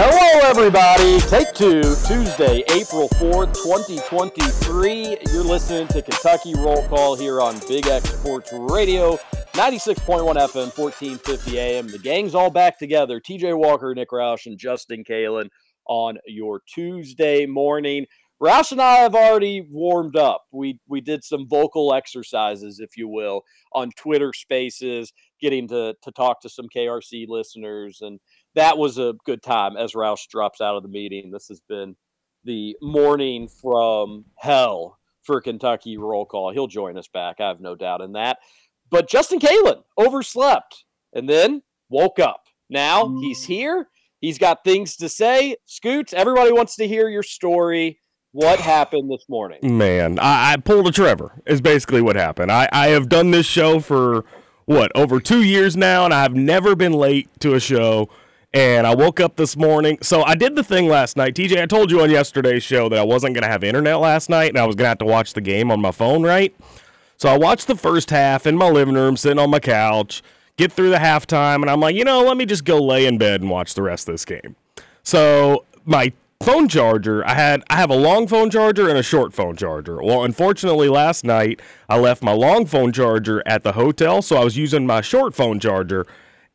Hello, everybody. Take two, Tuesday, April 4th, 2023. You're listening to Kentucky Roll Call here on Big X Sports Radio, 96.1 FM, 1450 AM. The gang's all back together. TJ Walker, Nick Roush, and Justin Kalen on your Tuesday morning. Roush and I have already warmed up. We we did some vocal exercises, if you will, on Twitter Spaces, getting to to talk to some KRC listeners, and that was a good time. As Roush drops out of the meeting, this has been the morning from hell for Kentucky roll call. He'll join us back. I have no doubt in that. But Justin Kalen overslept and then woke up. Now he's here. He's got things to say. Scoots, everybody wants to hear your story. What happened this morning? Man, I, I pulled a Trevor. Is basically what happened. I, I have done this show for what over two years now, and I've never been late to a show. And I woke up this morning. So I did the thing last night. TJ, I told you on yesterday's show that I wasn't going to have internet last night, and I was going to have to watch the game on my phone, right? So I watched the first half in my living room, sitting on my couch. Get through the halftime, and I'm like, you know, let me just go lay in bed and watch the rest of this game. So my phone charger, I had I have a long phone charger and a short phone charger. Well, unfortunately last night I left my long phone charger at the hotel, so I was using my short phone charger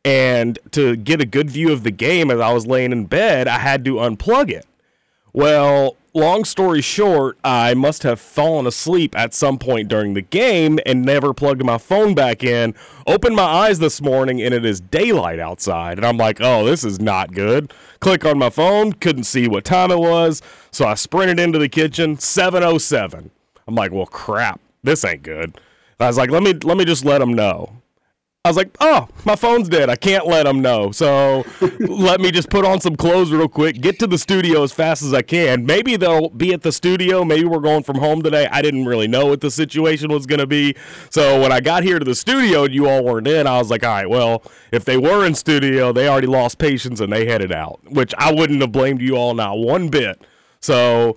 and to get a good view of the game as I was laying in bed, I had to unplug it. Well, long story short, I must have fallen asleep at some point during the game and never plugged my phone back in. Opened my eyes this morning and it is daylight outside. And I'm like, oh, this is not good. Click on my phone, couldn't see what time it was. So I sprinted into the kitchen, 707. I'm like, well, crap, this ain't good. I was like, let me let me just let them know. I was like, oh, my phone's dead. I can't let them know. So let me just put on some clothes real quick, get to the studio as fast as I can. Maybe they'll be at the studio. Maybe we're going from home today. I didn't really know what the situation was going to be. So when I got here to the studio and you all weren't in, I was like, all right, well, if they were in studio, they already lost patience and they headed out, which I wouldn't have blamed you all not one bit. So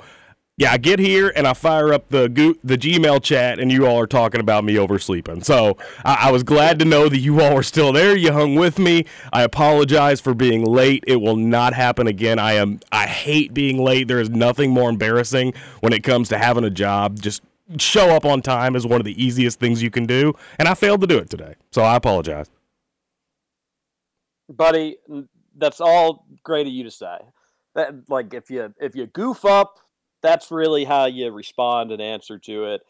yeah, I get here and I fire up the go- the Gmail chat, and you all are talking about me oversleeping. So I-, I was glad to know that you all were still there. You hung with me. I apologize for being late. It will not happen again. I am. I hate being late. There is nothing more embarrassing when it comes to having a job. Just show up on time is one of the easiest things you can do, and I failed to do it today. So I apologize. buddy that's all great of you to say that like if you if you goof up that's really how you respond and answer to it.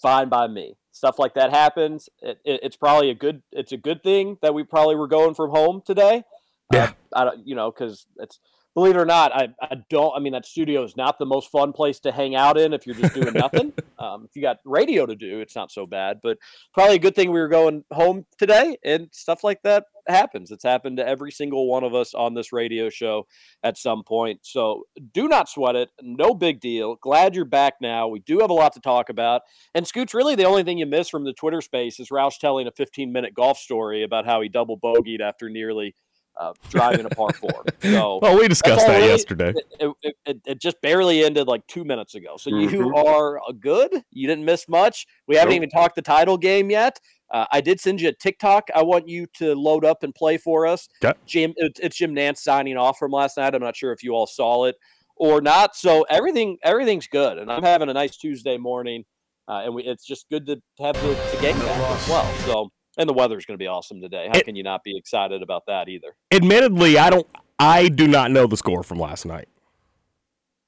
Fine by me. Stuff like that happens it, it, it's probably a good it's a good thing that we probably were going from home today. Yeah. uh, I don't, you know because it's believe it or not I, I don't i mean that studio is not the most fun place to hang out in if you're just doing nothing. Um, if you got radio to do it's not so bad but probably a good thing we were going home today and stuff like that happens. It's happened to every single one of us on this radio show at some point. So do not sweat it. No big deal. Glad you're back now. We do have a lot to talk about. And scoots really the only thing you miss from the twitter space is roush telling a 15 minute golf story about how he double bogeyed after nearly uh, driving a par four so Well, we discussed that yesterday. it, it, it, it just barely ended like two minutes ago. So you Mhm. are good. You didn't miss much. We haven't Nope. even talked the title game yet. Uh, I did send you a TikTok. I want you to load up and play for us. Okay. Jim, it's, it's Jim Nantz signing off from last night. I'm not sure if you all saw it or not. So everything everything's good, and I'm having a nice Tuesday morning, uh, and we, it's just good to have the, the game back as well. So, and the weather is going to be awesome today. How It- can you not be excited about that either? Admittedly, I don't. I do not know the score from last night.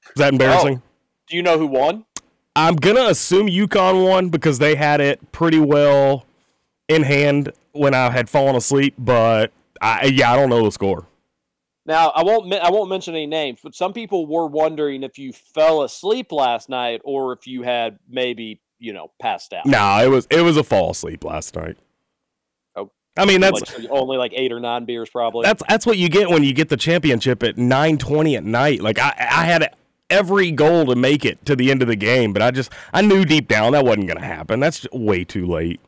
Is that embarrassing? Oh, do you know who won? I'm gonna assume UConn won because they had it pretty well in hand when I had fallen asleep. But I, yeah, I don't know the score. Now, I won't I won't mention any names, but some people were wondering if you fell asleep last night or if you had maybe you know passed out. No, it was it was a fall asleep last night. I mean that's Like, only like eight or nine beers, probably. that's that's what you get when you get the championship at 9:20 at night. Like I I had every goal to make it to the end of the game, but I just I knew deep down that wasn't going to happen. That's way too late.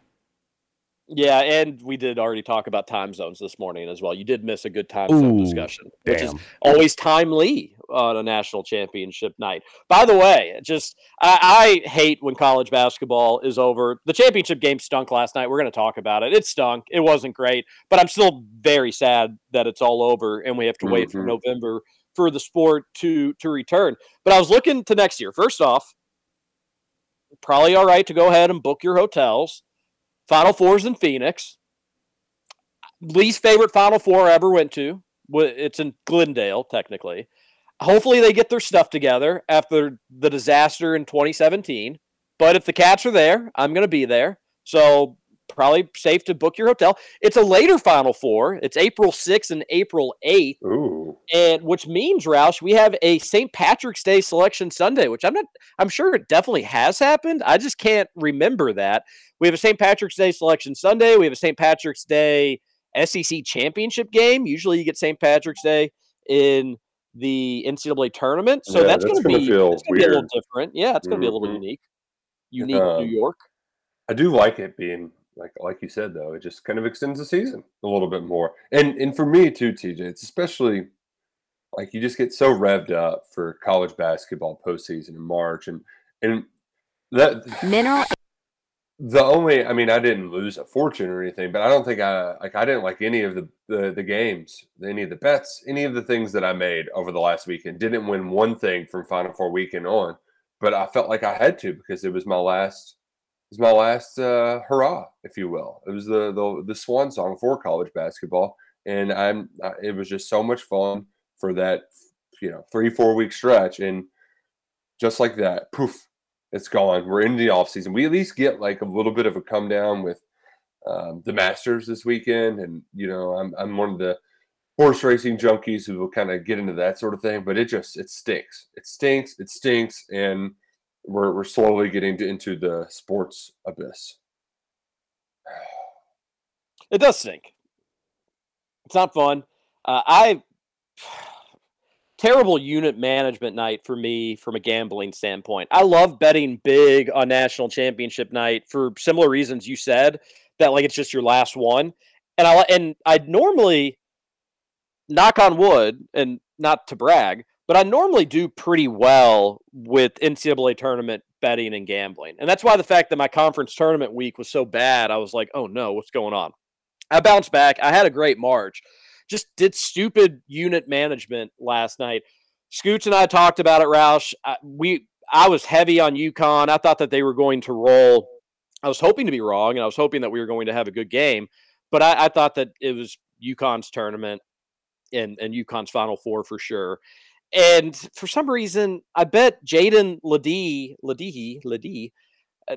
Yeah, and we did already talk about time zones this morning as well. You did miss a good time zone Ooh, discussion, which is always timely on a national championship night. By the way, just I, I hate when college basketball is over. The championship game stunk last night. We're going to talk about it. It stunk. It wasn't great, but I'm still very sad that it's all over and we have to wait for Mhm. November for the sport to to return. But I was looking to next year. First off, probably all right to go ahead and book your hotels. Final Fours in Phoenix. Least favorite Final Four I ever went to. It's in Glendale, technically. Hopefully, they get their stuff together after the disaster in 2017. But if the Cats are there, I'm going to be there. So probably safe to book your hotel. It's a later Final Four. It's April 6th and April 8th Ooh. And which means Roush, we have a St. Patrick's Day selection Sunday, which I'm not I'm sure it definitely has happened. I just can't remember that. We have a St. Patrick's Day selection Sunday. We have a St. Patrick's Day SEC championship game. Usually you get St. Patrick's Day in the NCAA tournament. So Yeah, that's, that's gonna, gonna be feel it's gonna be a little different. Yeah, it's gonna be a little Mhm. unique. Unique Um, New York. I do like it being like like you said though. It just kind of extends the season a little bit more, and and for me too, TJ. It's especially like you just get so revved up for college basketball postseason in March, and and that Mineral the only I mean I didn't lose a fortune or anything, but I don't think I like I didn't like any of the the, the games, any of the bets, any of the things that I made over the last weekend. Didn't win one thing from Final Four weekend on, but I felt like I had to because it was my last it was my last uh, hurrah, if you will. It was the the the swan song for college basketball, and I'm it was just so much fun for that you know three four week stretch, and just like that, poof, it's gone. We're in the off season. We at least get like a little bit of a come down with um, the Masters this weekend, and you know I'm I'm one of the horse racing junkies who will kind of get into that sort of thing. But it just it stinks. It stinks. It stinks, and we're we're slowly getting to, into the sports abyss. It does stink. It's not fun. Uh, I terrible unit management night for me from a gambling standpoint. I love betting big on national championship night for similar reasons you said that like it's just your last one. And I and I'd normally knock on wood and not to brag, but I normally do pretty well with NCAA tournament betting and gambling. And that's why the fact that my conference tournament week was so bad, I was like, "Oh no, what's going on?" I bounced back. I had a great March. Just did stupid unit management last night. Scoots and I talked about it, Roush. I, we I was heavy on UConn. I thought that they were going to roll. I was hoping to be wrong, and I was hoping that we were going to have a good game. But I, I thought that it was UConn's tournament and and UConn's Final Four for sure. And for some reason, I bet Jaedon LeDee LeDee LeDee uh,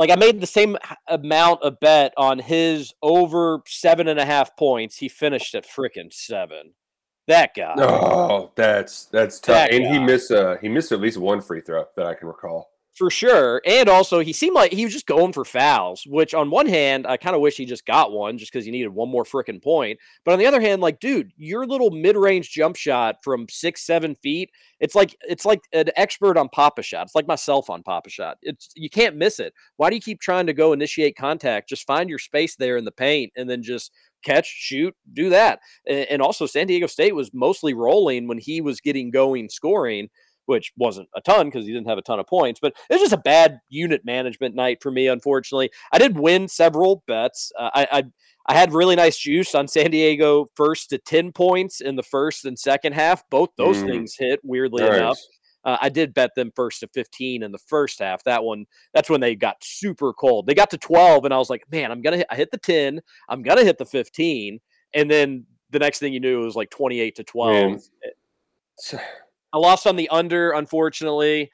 like I made the same amount of bet on his over seven and a half points. He finished at freaking seven. That guy. Oh, that's that's tough. That and he missed uh he missed at least one free throw that I can recall. For sure. And also, he seemed like he was just going for fouls, which on one hand, I kind of wish he just got one just because he needed one more freaking point. But on the other hand, like, dude, your little mid-range jump shot from six, seven feet, it's like it's like an expert on Pop-A-Shot. It's like myself on Pop-A-Shot. It's you can't miss it. Why do you keep trying to go initiate contact? Just find your space there in the paint and then just catch, shoot, do that. And also, San Diego State was mostly rolling when he was getting going scoring which wasn't a ton because he didn't have a ton of points. But it was just a bad unit management night for me, unfortunately. I did win several bets. Uh, I, I I had really nice juice on San Diego first to 10 points in the first and second half. Both those Mm. things hit, weirdly Nice. enough. Uh, I did bet them first to 15 in the first half. That one, that's when they got super cold. They got to 12, and I was like, man, I'm going to hit, I hit the 10, I'm going to hit the 15. And then the next thing you knew, it was like 28 to 12. Man. I lost on the under, unfortunately.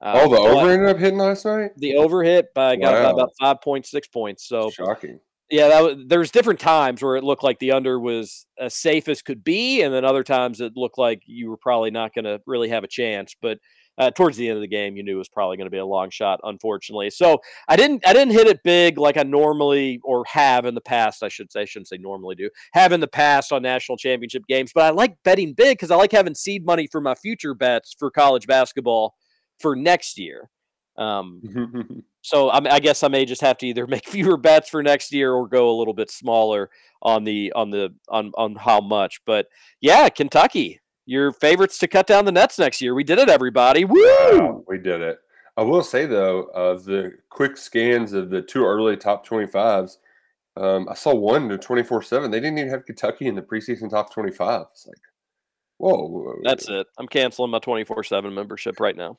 Uh, Oh, the over ended up hitting last night. The over hit, I got by Wow. about 5.6 points. So Shocking. yeah, that was, there's different times where it looked like the under was as safe as could be, and then other times it looked like you were probably not going to really have a chance. But uh, towards the end of the game, you knew it was probably going to be a long shot, unfortunately. So I didn't I didn't hit it big like I normally or have in the past. I should say I shouldn't say normally do have in the past on national championship games. But I like betting big because I like having seed money for my future bets for college basketball for next year. Um, so I, I guess I may just have to either make fewer bets for next year or go a little bit smaller on the on the on on how much. But yeah, Kentucky, your favorites to cut down the nets next year. We did it, everybody! Woo! Wow, we did it. I will say though, of the quick scans of the two early top twenty-fives, um, I saw one to twenty-four-seven. They didn't even have Kentucky in the preseason top twenty-five. It's like, whoa, That's it. I'm canceling my 24 seven membership right now.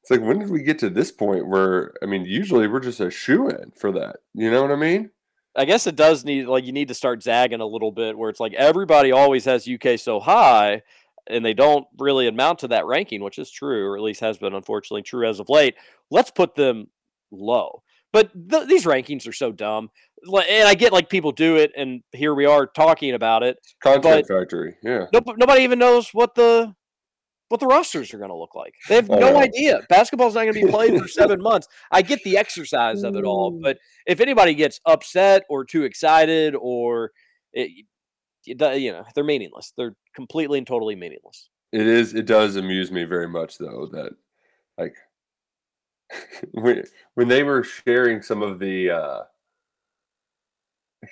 It's like, when did we get to this point where, I mean, usually we're just a shoe in for that. You know what I mean? I guess it does need like you need to start zagging a little bit where it's like everybody always has UK so high and they don't really amount to that ranking, which is true, or at least has been unfortunately true as of late. Let's put them low. But th- these rankings are so dumb. And I get like people do it, and here we are talking about it. Content factory. Yeah. No, nobody even knows what the what the rosters are going to look like. They have oh, no know. idea. Basketball's not going to be played for seven months. I get the exercise of it all, mm. but if anybody gets upset or too excited or it, you know, they're meaningless. They're completely and totally meaningless. It is. It does amuse me very much, though, that like when when they were sharing some of the, uh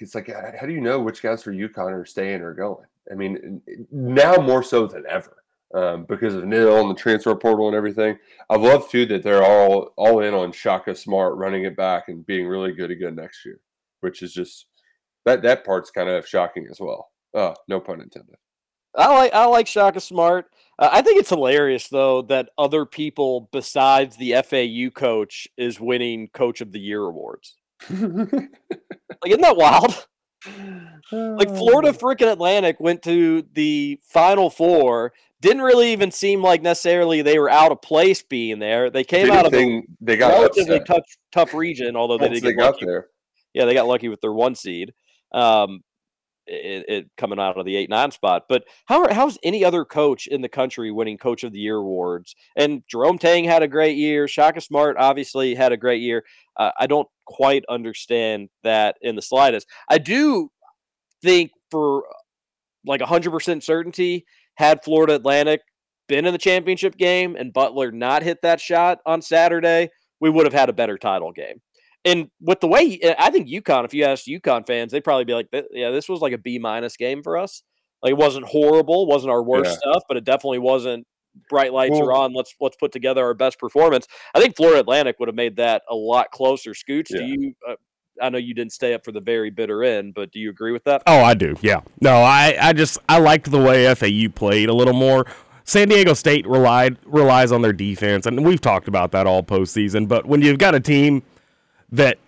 it's like, how do you know which guys for UConn are staying or going? I mean, now more so than ever um, because of NIL and the transfer portal and everything. I love too that they're all all in on Shaka Smart running it back and being really good again next year, which is just that that part's kind of shocking as well. Oh, no pun intended. I like I like Shaka Smart. Uh, I think it's hilarious though that other people besides the FAU coach is winning Coach of the Year awards. Like, isn't that wild? like Florida freaking Atlantic went to the Final Four. Didn't really even seem like necessarily they were out of place being there. They came out of a they got relatively upset. tough tough region, although they Once did they get got lucky. there. Yeah, they got lucky with their one seed. Um, it, it coming out of the eight nine spot. But how how's any other coach in the country winning Coach of the Year awards? And Jerome Tang had a great year. Shaka Smart obviously had a great year. Uh, I don't quite understand that in the slightest. I do think for like hundred percent certainty, had Florida Atlantic been in the championship game and Butler not hit that shot on Saturday, we would have had a better title game. And with the way I think UConn, if you asked UConn fans, they'd probably be like, "Yeah, this was like a B minus game for us. Like it wasn't horrible, wasn't our worst Yeah. stuff, but it definitely wasn't bright lights are on. Let's let's put together our best performance." I think Florida Atlantic would have made that a lot closer. Scoots, do you? Uh, I know you didn't stay up for the very bitter end, but do you agree with that? Oh, I do. Yeah. No, I, I just I liked the way FAU played a little more. San Diego State relied relies on their defense, and we've talked about that all postseason. But when you've got a team that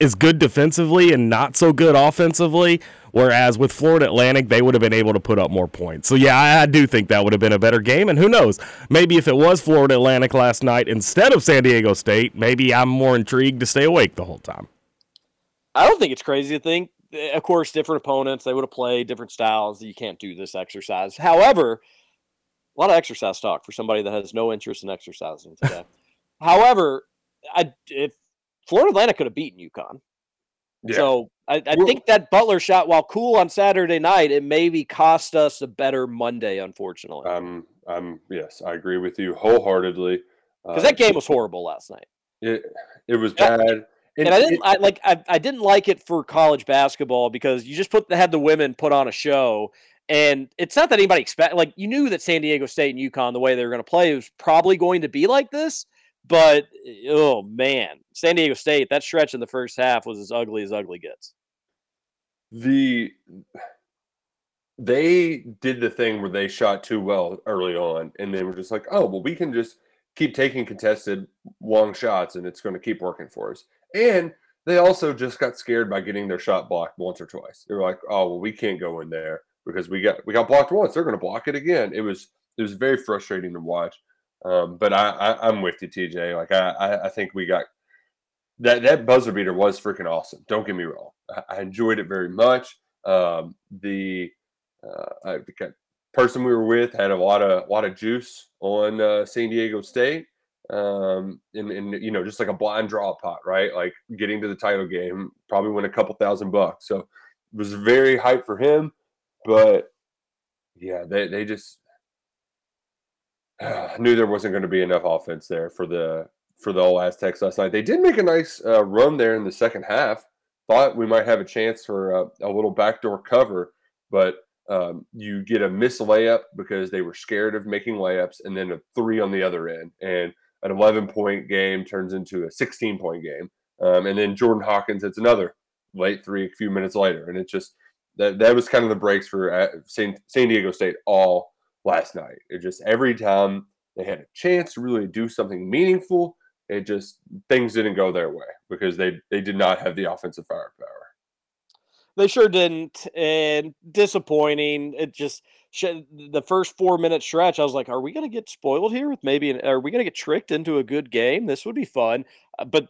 is good defensively and not so good offensively, whereas with Florida Atlantic they would have been able to put up more points. So yeah, I, I do think that would have been a better game. And who knows? Maybe if it was Florida Atlantic last night instead of San Diego State, maybe I'm more intrigued to stay awake the whole time. I don't think it's crazy to think. eh, Of course, different opponents, they would have played different styles. You can't do this exercise. However, a lot of exercise talk for somebody that has no interest in exercising today. However, I if Florida Atlantic could have beaten UConn. Yeah. So I, I think that Butler shot, while cool on Saturday night, it maybe cost us a better Monday, unfortunately. Um, I'm yes, I agree with you wholeheartedly. Because Uh, that game was horrible last night. it it was bad. and I didn't I, like I, I didn't like it for college basketball because you just put had the women put on a show And it's not that anybody expect like you knew that San Diego State and UConn, the way they were going to play, was probably going to be like this. But oh man, San Diego State, that stretch in the first half was as ugly as ugly gets. The they did the thing where they shot too well early on, and they were just like, "Oh, well, we can just keep taking contested long shots, and it's going to keep working for us." And they also just got scared by getting their shot blocked once or twice. They were like, "Oh, well, we can't go in there because we got we got blocked once. They're going to block it again." It was it was very frustrating to watch. Um, but I, I am with you, TJ. Like I I think we got that that buzzer beater was freaking awesome. Don't get me wrong. I, I enjoyed it very much. Um, the uh, the person we were with had a lot of lot of juice on uh, San Diego State, um, and, and you know just like a blind draw pot, right? Like getting to the title game, probably win a couple thousand bucks. So it was very hype for him, but yeah, they they just uh, knew there wasn't going to be enough offense there for the for the old Aztecs last night. They did make a nice uh, run there in the second half. Thought we might have a chance for a, a little backdoor cover, but um, you get a miss layup because they were scared of making layups, and then a three on the other end, and an 11 point game turns into a 16 point game, um, and then Jordan Hawkins hits another late three a few minutes later, and it just that that was kind of the breaks for uh, San, San Diego State all last night. It just every time they had a chance to really do something meaningful, it just things didn't go their way because they they did not have the offensive firepower. They sure didn't, and disappointing. It just the first four minute stretch. I was like, "Are we going to get spoiled here with maybe? An, are we going to get tricked into a good game? This would be fun." Uh, but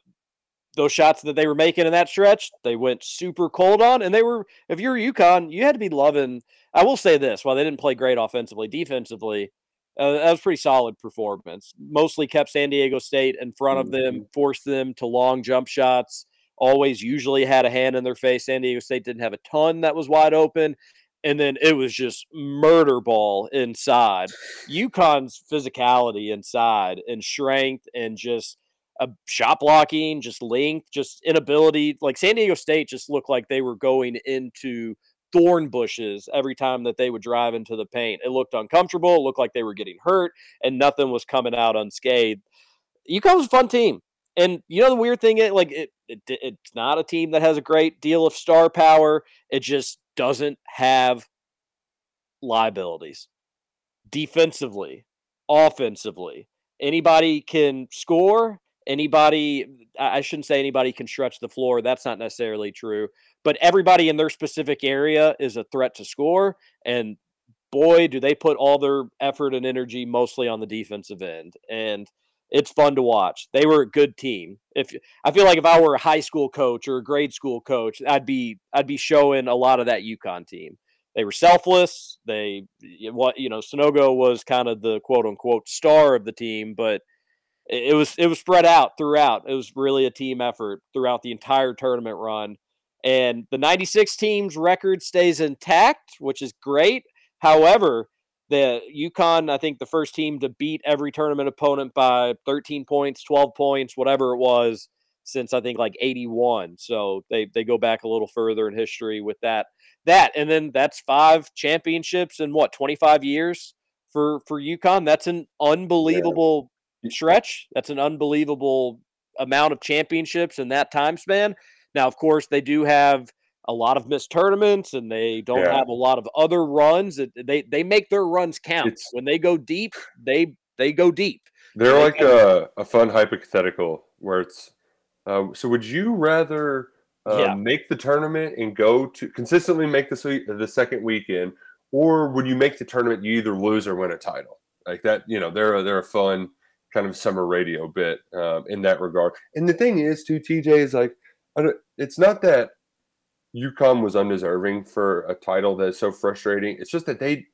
those shots that they were making in that stretch, they went super cold on, and they were. If you're UConn, you had to be loving. I will say this: while they didn't play great offensively, defensively, uh, that was pretty solid performance. Mostly kept San Diego State in front of them, mm-hmm. forced them to long jump shots. Always usually had a hand in their face. San Diego State didn't have a ton that was wide open. And then it was just murder ball inside. UConn's physicality inside and strength and just a shot blocking, just length, just inability. Like San Diego State just looked like they were going into thorn bushes every time that they would drive into the paint. It looked uncomfortable. It looked like they were getting hurt, and nothing was coming out unscathed. UConn was a fun team. And you know the weird thing, is, like it, it, it's not a team that has a great deal of star power. It just doesn't have liabilities defensively, offensively. Anybody can score. Anybody, I shouldn't say anybody can stretch the floor. That's not necessarily true but everybody in their specific area is a threat to score. And boy, do they put all their effort and energy mostly on the defensive end. And it's fun to watch. They were a good team. If I feel like if I were a high school coach or a grade school coach, I'd be I'd be showing a lot of that UConn team. They were selfless. They what you know, Sanogo was kind of the quote unquote star of the team, but it was it was spread out throughout. It was really a team effort throughout the entire tournament run. And the 96 teams record stays intact, which is great. However, the UConn, I think the first team to beat every tournament opponent by 13 points, 12 points, whatever it was, since I think like 81. So they they go back a little further in history with that. That and then that's five championships in what 25 years for for UConn. That's an unbelievable yeah. stretch. That's an unbelievable amount of championships in that time span. Now, of course, they do have a lot of missed tournaments and they don't yeah. have a lot of other runs. They they make their runs count. It's, when they go deep, they they go deep. They're they like a, a fun hypothetical where it's uh, so would you rather uh, yeah. make the tournament and go to consistently make the the second weekend, or would you make the tournament you either lose or win a title? Like that, you know, they're a, they're a fun kind of summer radio bit um, in that regard. And the thing is, too, TJ is like it's not that UConn was undeserving for a title that's so frustrating. It's just that they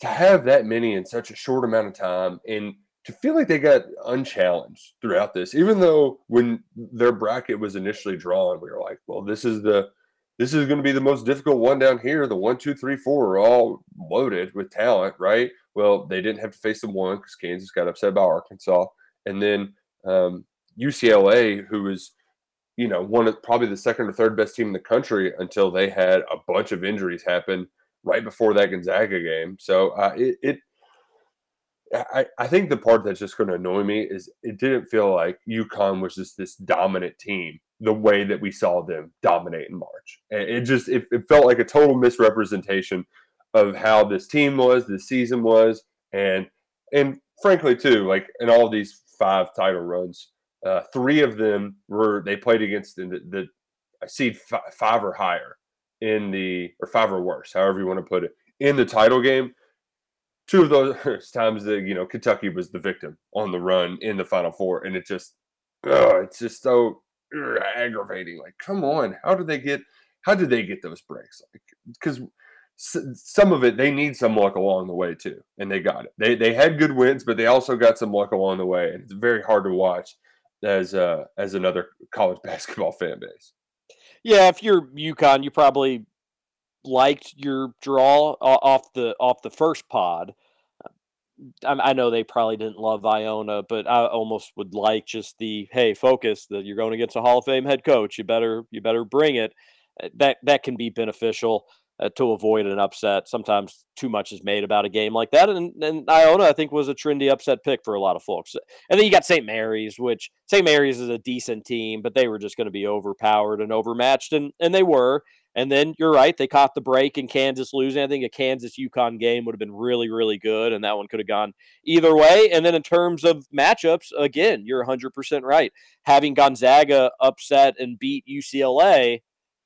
to have that many in such a short amount of time and to feel like they got unchallenged throughout this, even though when their bracket was initially drawn, we were like, well, this is the this is going to be the most difficult one down here. The one, two, three, four are all loaded with talent, right? Well, they didn't have to face the one because Kansas got upset by Arkansas, and then um, UCLA, who was you know, one of probably the second or third best team in the country until they had a bunch of injuries happen right before that Gonzaga game. So uh, it, it I, I think the part that's just going to annoy me is it didn't feel like UConn was just this dominant team the way that we saw them dominate in March. It just it, it felt like a total misrepresentation of how this team was, this season was, and and frankly too, like in all these five title runs, uh, three of them were they played against the, the I seed f- five or higher in the or five or worse, however you want to put it, in the title game. Two of those times that you know Kentucky was the victim on the run in the Final Four, and it just, ugh, it's just so ugh, aggravating. Like, come on, how did they get? How did they get those breaks? Like, because some of it they need some luck along the way too, and they got it. They they had good wins, but they also got some luck along the way, and it's very hard to watch as uh as another college basketball fan base. Yeah, if you're UConn, you probably liked your draw off the off the first pod. I, know they probably didn't love Iona, but I almost would like just the hey, focus that you're going against a Hall of Fame head coach. You better you better bring it. Uh, that that can be beneficial uh, to avoid an upset. Sometimes too much is made about a game like that, and, and Iona I think was a trendy upset pick for a lot of folks. And then you got St. Mary's, which St. Mary's is a decent team, but they were just going to be overpowered and overmatched, and and they were. And then you're right, they caught the break in Kansas losing. I think a Kansas UConn game would have been really, really good, and that one could have gone either way. And then in terms of matchups, again, you're 100% right. Having Gonzaga upset and beat UCLA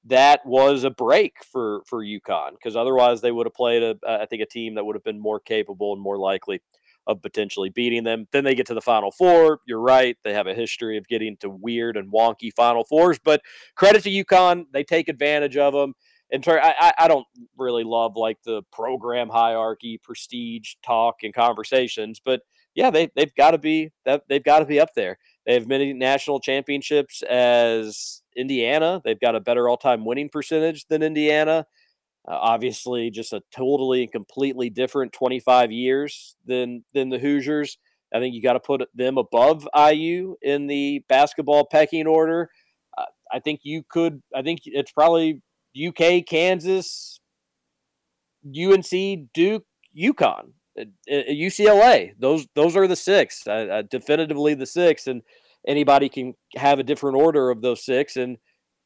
that was a break for for UConn because otherwise they would have played a I think a team that would have been more capable and more likely of potentially beating them. Then they get to the Final Four. You're right; they have a history of getting to weird and wonky Final Fours. But credit to UConn, they take advantage of them. In turn, I, I don't really love like the program hierarchy, prestige talk, and conversations, but yeah, they they've got to be that they've got to be up there. They have many national championships as Indiana. They've got a better all-time winning percentage than Indiana. Uh, obviously, just a totally and completely different 25 years than than the Hoosiers. I think you got to put them above IU in the basketball pecking order. Uh, I think you could. I think it's probably UK, Kansas, UNC, Duke, UConn. UCLA. Those those are the six, uh, uh, definitively the six, and anybody can have a different order of those six, and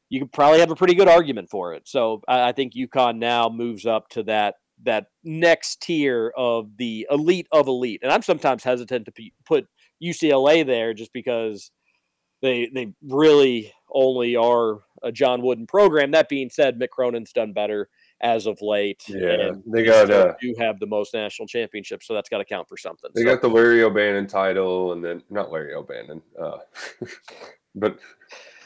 you could probably have a pretty good argument for it. So I, I think UConn now moves up to that that next tier of the elite of elite, and I'm sometimes hesitant to p- put UCLA there just because they they really only are a John Wooden program. That being said, Mick Cronin's done better as of late. Yeah, they got uh, do have the most national championships, so that's got to count for something. They so. got the Larry O'Bannon title, and then not Larry O'Bannon, uh, but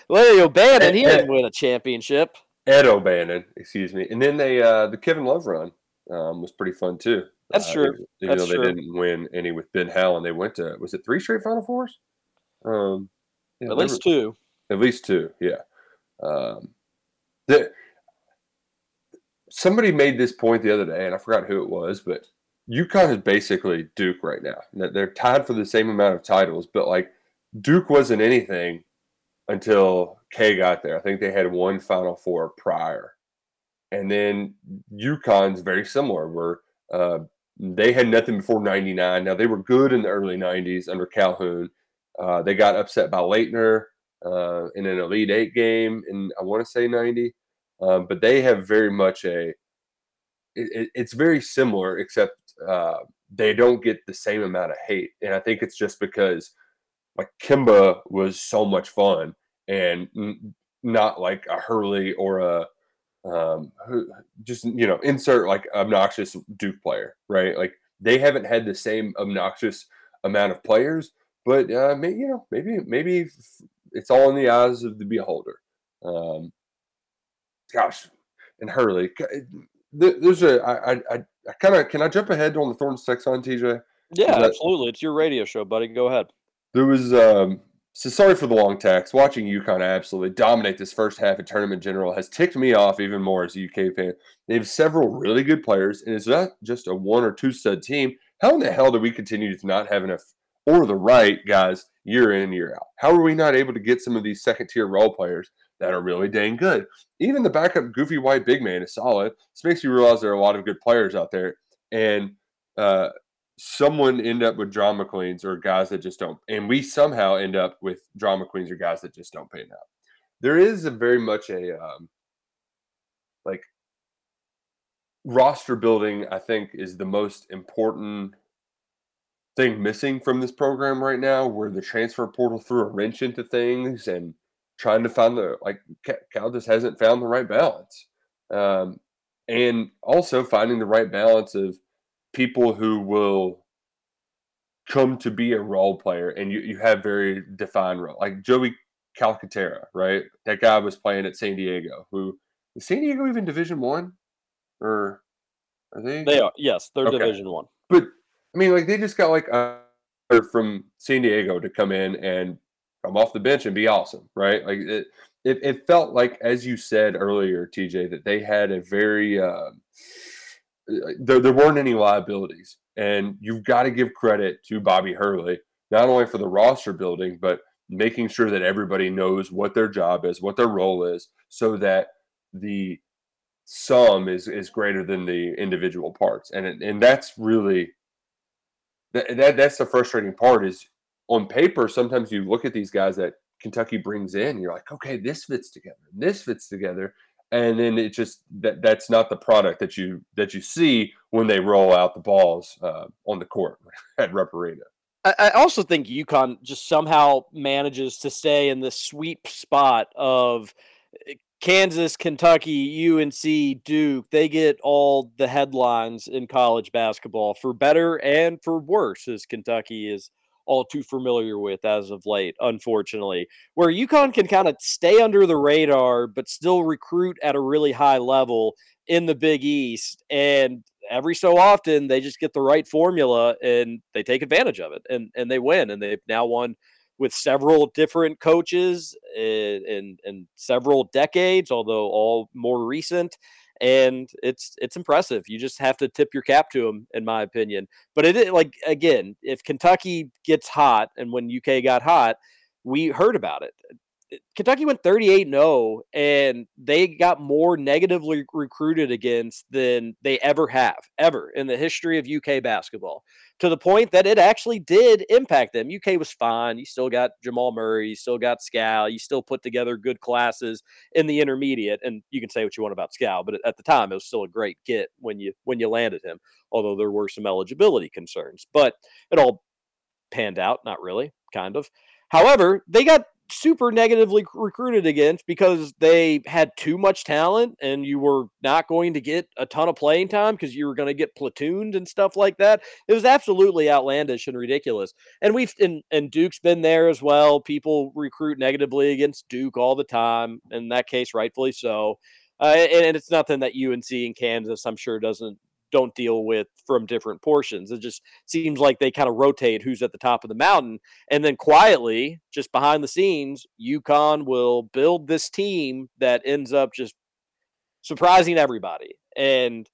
Larry O'Bannon. he didn't win a championship. Ed O'Bannon, excuse me, and then they uh, the Kevin Love run um, was pretty fun too. That's uh, true. Even That's though they didn't win any with Ben Howland, they went to was it three straight Final Fours? Um, yeah, at least were, two. At least two, yeah. Um, the, somebody made this point the other day, and I forgot who it was, but UConn is basically Duke right now. They're tied for the same amount of titles, but like Duke wasn't anything until K got there. I think they had one Final Four prior, and then UConn's very similar. Where uh, they had nothing before '99. Now they were good in the early '90s under Calhoun. Uh, they got upset by Laettner uh, in an Elite Eight game, in I want to say '90. Um, but they have very much a it, it's very similar except uh, they don't get the same amount of hate. And i think it's just because like Kemba was so much fun and n- not like a hurley or a um, just you know insert like obnoxious duke player right? Like they haven't had the same obnoxious amount of players but uh, maybe you know maybe maybe it's all in the eyes of the beholder. Um, gosh, and Hurley. There's a I I I kind of can I jump ahead on the thorn Thorns Texan TJ? Yeah, that, absolutely. It's your radio show, buddy. Go ahead. There was um so sorry for the long text. Watching UConn absolutely dominate this first half of tournament general has ticked me off even more as a UK fan. They have several really good players, and it's not just a one or two stud team. How in the hell do we continue to not have enough or the right guys year in year out? How are we not able to get some of these second tier role players that are really dang good. Even the backup goofy white big man is solid. This makes you realize there are a lot of good players out there, and uh, someone end up with drama queens or guys that just don't, and we somehow end up with drama queens or guys that just don't pay out. There is a very much a um, like roster building. I think is the most important thing missing from this program right now, where the transfer portal threw a wrench into things and trying to find the like Cal just hasn't found the right balance, um, and also finding the right balance of people who will come to be a role player and you, you have very defined role like joey calcaterra right? That guy was playing at san diego who is san diego even division one? Or are they? They are yes they're okay. division one. But i mean like they just got like a from san diego to come in and come off the bench and be awesome right like it it, it felt like as you said earlier tj that they had a very uh, there, there weren't any liabilities. And you've got to give credit to Bobby Hurley, not only for the roster building, but making sure that everybody knows what their job is, what their role is, so that the sum is is greater than the individual parts. And and that's really that, that that's the frustrating part is on paper sometimes you look at these guys that Kentucky brings in you're like, okay, this fits together. This fits together and then it just that that's not the product that you that you see when they roll out the balls uh, on the court at Rupp Arena. I also think UConn just somehow manages to stay in the sweet spot of eh, Kansas, Kentucky, UNC, Duke. They get all the headlines in college basketball for better and for worse, as Kentucky is all too familiar with as of late, unfortunately. Where UConn can kind of stay under the radar, but still recruit at a really high level in the Big East. And every so often, they just get the right formula and they take advantage of it and, and they win. And they've now won with several different coaches in, in, in several decades, although all more recent and it's it's impressive. You just have to tip your cap to them, in my opinion. But it like again, if Kentucky gets hot, and when UK got hot, we heard about it. Eh, Kentucky went 38 0 and they got more negatively recruited against than they ever have, ever in the history of UK basketball, to the point that it actually did impact them. UK was fine. You still got Jamal Murray, you still got Skal, you still put together good classes in the intermediate. And you can say what you want about Skal, but at the time it was still a great get when you when you landed him, although there were some eligibility concerns. But it all panned out, not really, kind of. However, they got super negatively recruited against because they had too much talent and you were not going to get a ton of playing time because you were going to get platooned and stuff like that. It was absolutely outlandish and ridiculous. And we've and, and Duke's been there as well. People recruit negatively against Duke all the time. In that case, rightfully so. Uh, and, and, it's nothing that UNC and Kansas, I'm sure, doesn't don't deal with from different portions. It just seems like they kind of rotate who's at the top of the mountain. And then quietly, just behind the scenes, UConn will build this team that ends up just surprising everybody. And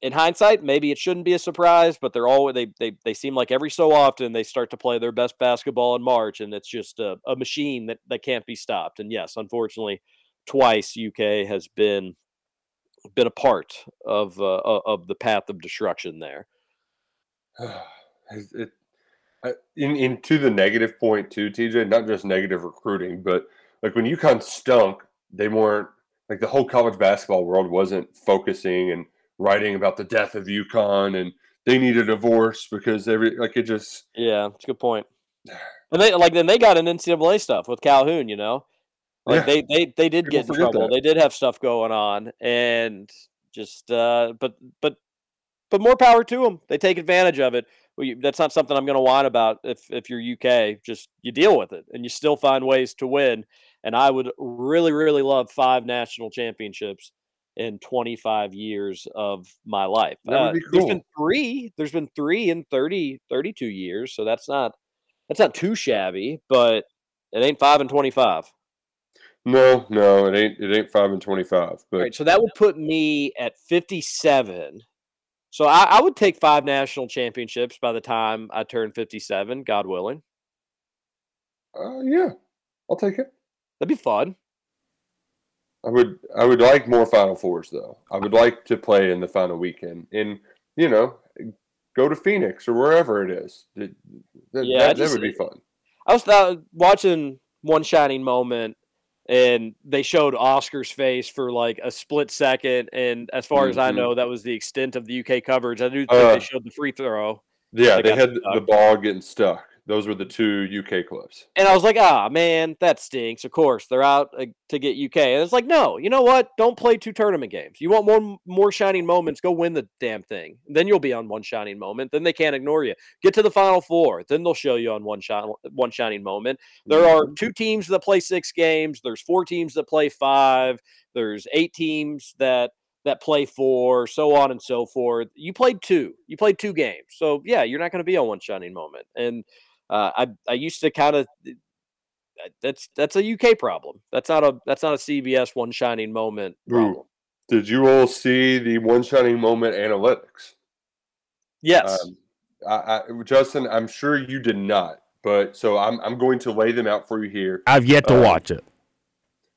in hindsight, maybe it shouldn't be a surprise, but they're all they they they seem like every so often they start to play their best basketball in March, and it's just a, a machine that that can't be stopped. And yes, unfortunately, twice UK has been been a part of uh, of the path of destruction there. it, in into the negative point too, TJ. Not just negative recruiting, but like when UConn stunk, they weren't like the whole college basketball world wasn't focusing and writing about the death of UConn and they need a divorce because every like it just yeah, it's a good point. And they like then they got an NCAA stuff with Calhoun, you know. Like yeah. they, they they did People get in trouble. That. They did have stuff going on, and just uh, but but but more power to them. They take advantage of it. Well, you, that's not something I'm going to whine about. If if you're UK, just you deal with it, and you still find ways to win. And I would really really love five national championships in 25 years of my life. Uh, cool. There's been three. There's been three in 30 32 years, so that's not that's not too shabby, but it ain't five and 25. No, no, it ain't. It ain't five and twenty-five. But right, so that would put me at fifty-seven. So I, I, would take five national championships by the time I turn fifty-seven, God willing. Uh, yeah, I'll take it. That'd be fun. I would I would like more Final Fours though. I would like to play in the final weekend, and you know, go to Phoenix or wherever it is. That, Yeah, that, that would be fun. I was th- watching one shining moment, and they showed Oscar's face for like a split second. And as far as I Mhm. know, that was the extent of the UK coverage. I do think Uh, they showed the free throw, Yeah, They had stuck. the ball getting stuck. Those were the two UK clubs. and I was like, "Ah, man, that stinks." Of course, they're out uh, to get UK, and it's like, no, you know what? Don't play two tournament games. You want more more shining moments? Go win the damn thing. Then you'll be on one shining moment. Then they can't ignore you. Get to the final four. Then they'll show you on one shine one shining moment. There are two teams that play six games. There's four teams that play five. There's eight teams that that play four, so on and so forth. You played two. You played two games. So yeah, you're not going to be on one shining moment. And uh, I I used to kind of that's that's a UK problem. That's not a that's not a CBS one shining moment problem. Ooh. Did you all see the one shining moment analytics? Yes. Um, I, I, Justin, I'm sure you did not, but so I'm I'm going to lay them out for you here. I've yet to Uh, watch it.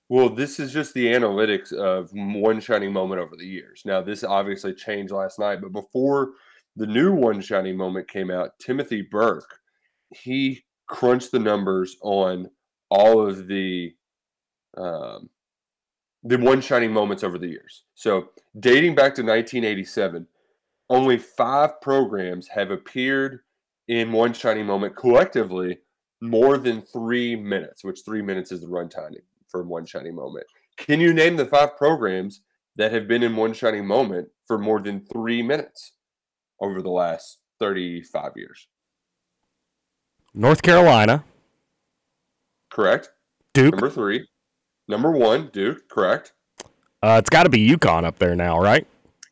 Well, this is just the analytics of one shining moment over the years. Now, this obviously changed last night, but before the new one shining moment came out, Timothy Burke, he crunched the numbers on all of the um, the one shining moments over the years. So, dating back to 1987, only five programs have appeared in one shining moment collectively more than three minutes, which three minutes is the runtime for one shining moment. Can you name the five programs that have been in one shining moment for more than three minutes over the last 35 years? North Carolina, Correct. Duke. Number three. Number one, Duke. Correct. Uh, it's got to be UConn up there now, right?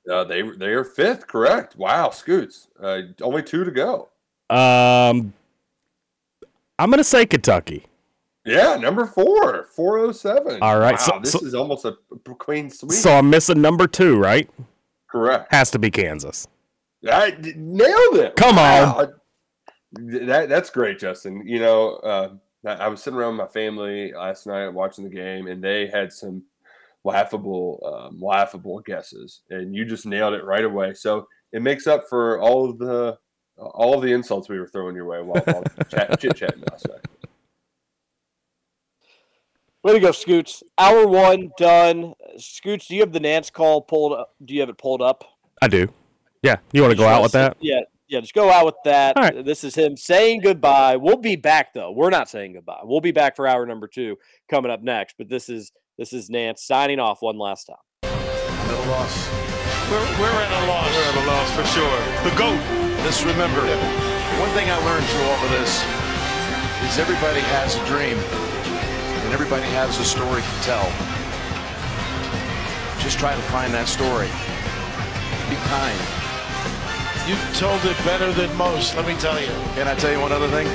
Uh, they they are fifth. Correct. Wow, Scoots. Uh, only two to go. Um, I'm gonna say Kentucky. Yeah, number four, 407. All right, Wow, so- this so- is almost a clean sweep. So I'm missing number two, right? Correct. Has to be Kansas. I nailed it. Come on. That that's great, Justin. You know, uh, I I was sitting around with my family last night watching the game, and they had some laughable, um, laughable guesses, and you just nailed it right away. So it makes up for all of the all of the insults we were throwing your way while, while chat, chit chatting last night. Way to go, Scoots. Hour one done. Scoots, do you have the Nantz call pulled up? Do you have it pulled up? I do. Yeah. You want to go out with that? Yeah, yeah. Just go out with that. All right. This is him saying goodbye. We'll be back though. We're not saying goodbye. We'll be back for hour number two coming up next. But this is this is Nantz signing off one last time. No loss. We're, we're at a loss. We're at a loss for sure. The GOAT. Just remember, one thing I learned through all of this is everybody has a dream and everybody has a story to tell. Just try to find that story. Be kind. You told it better than most, let me tell you. Can I tell you one other thing?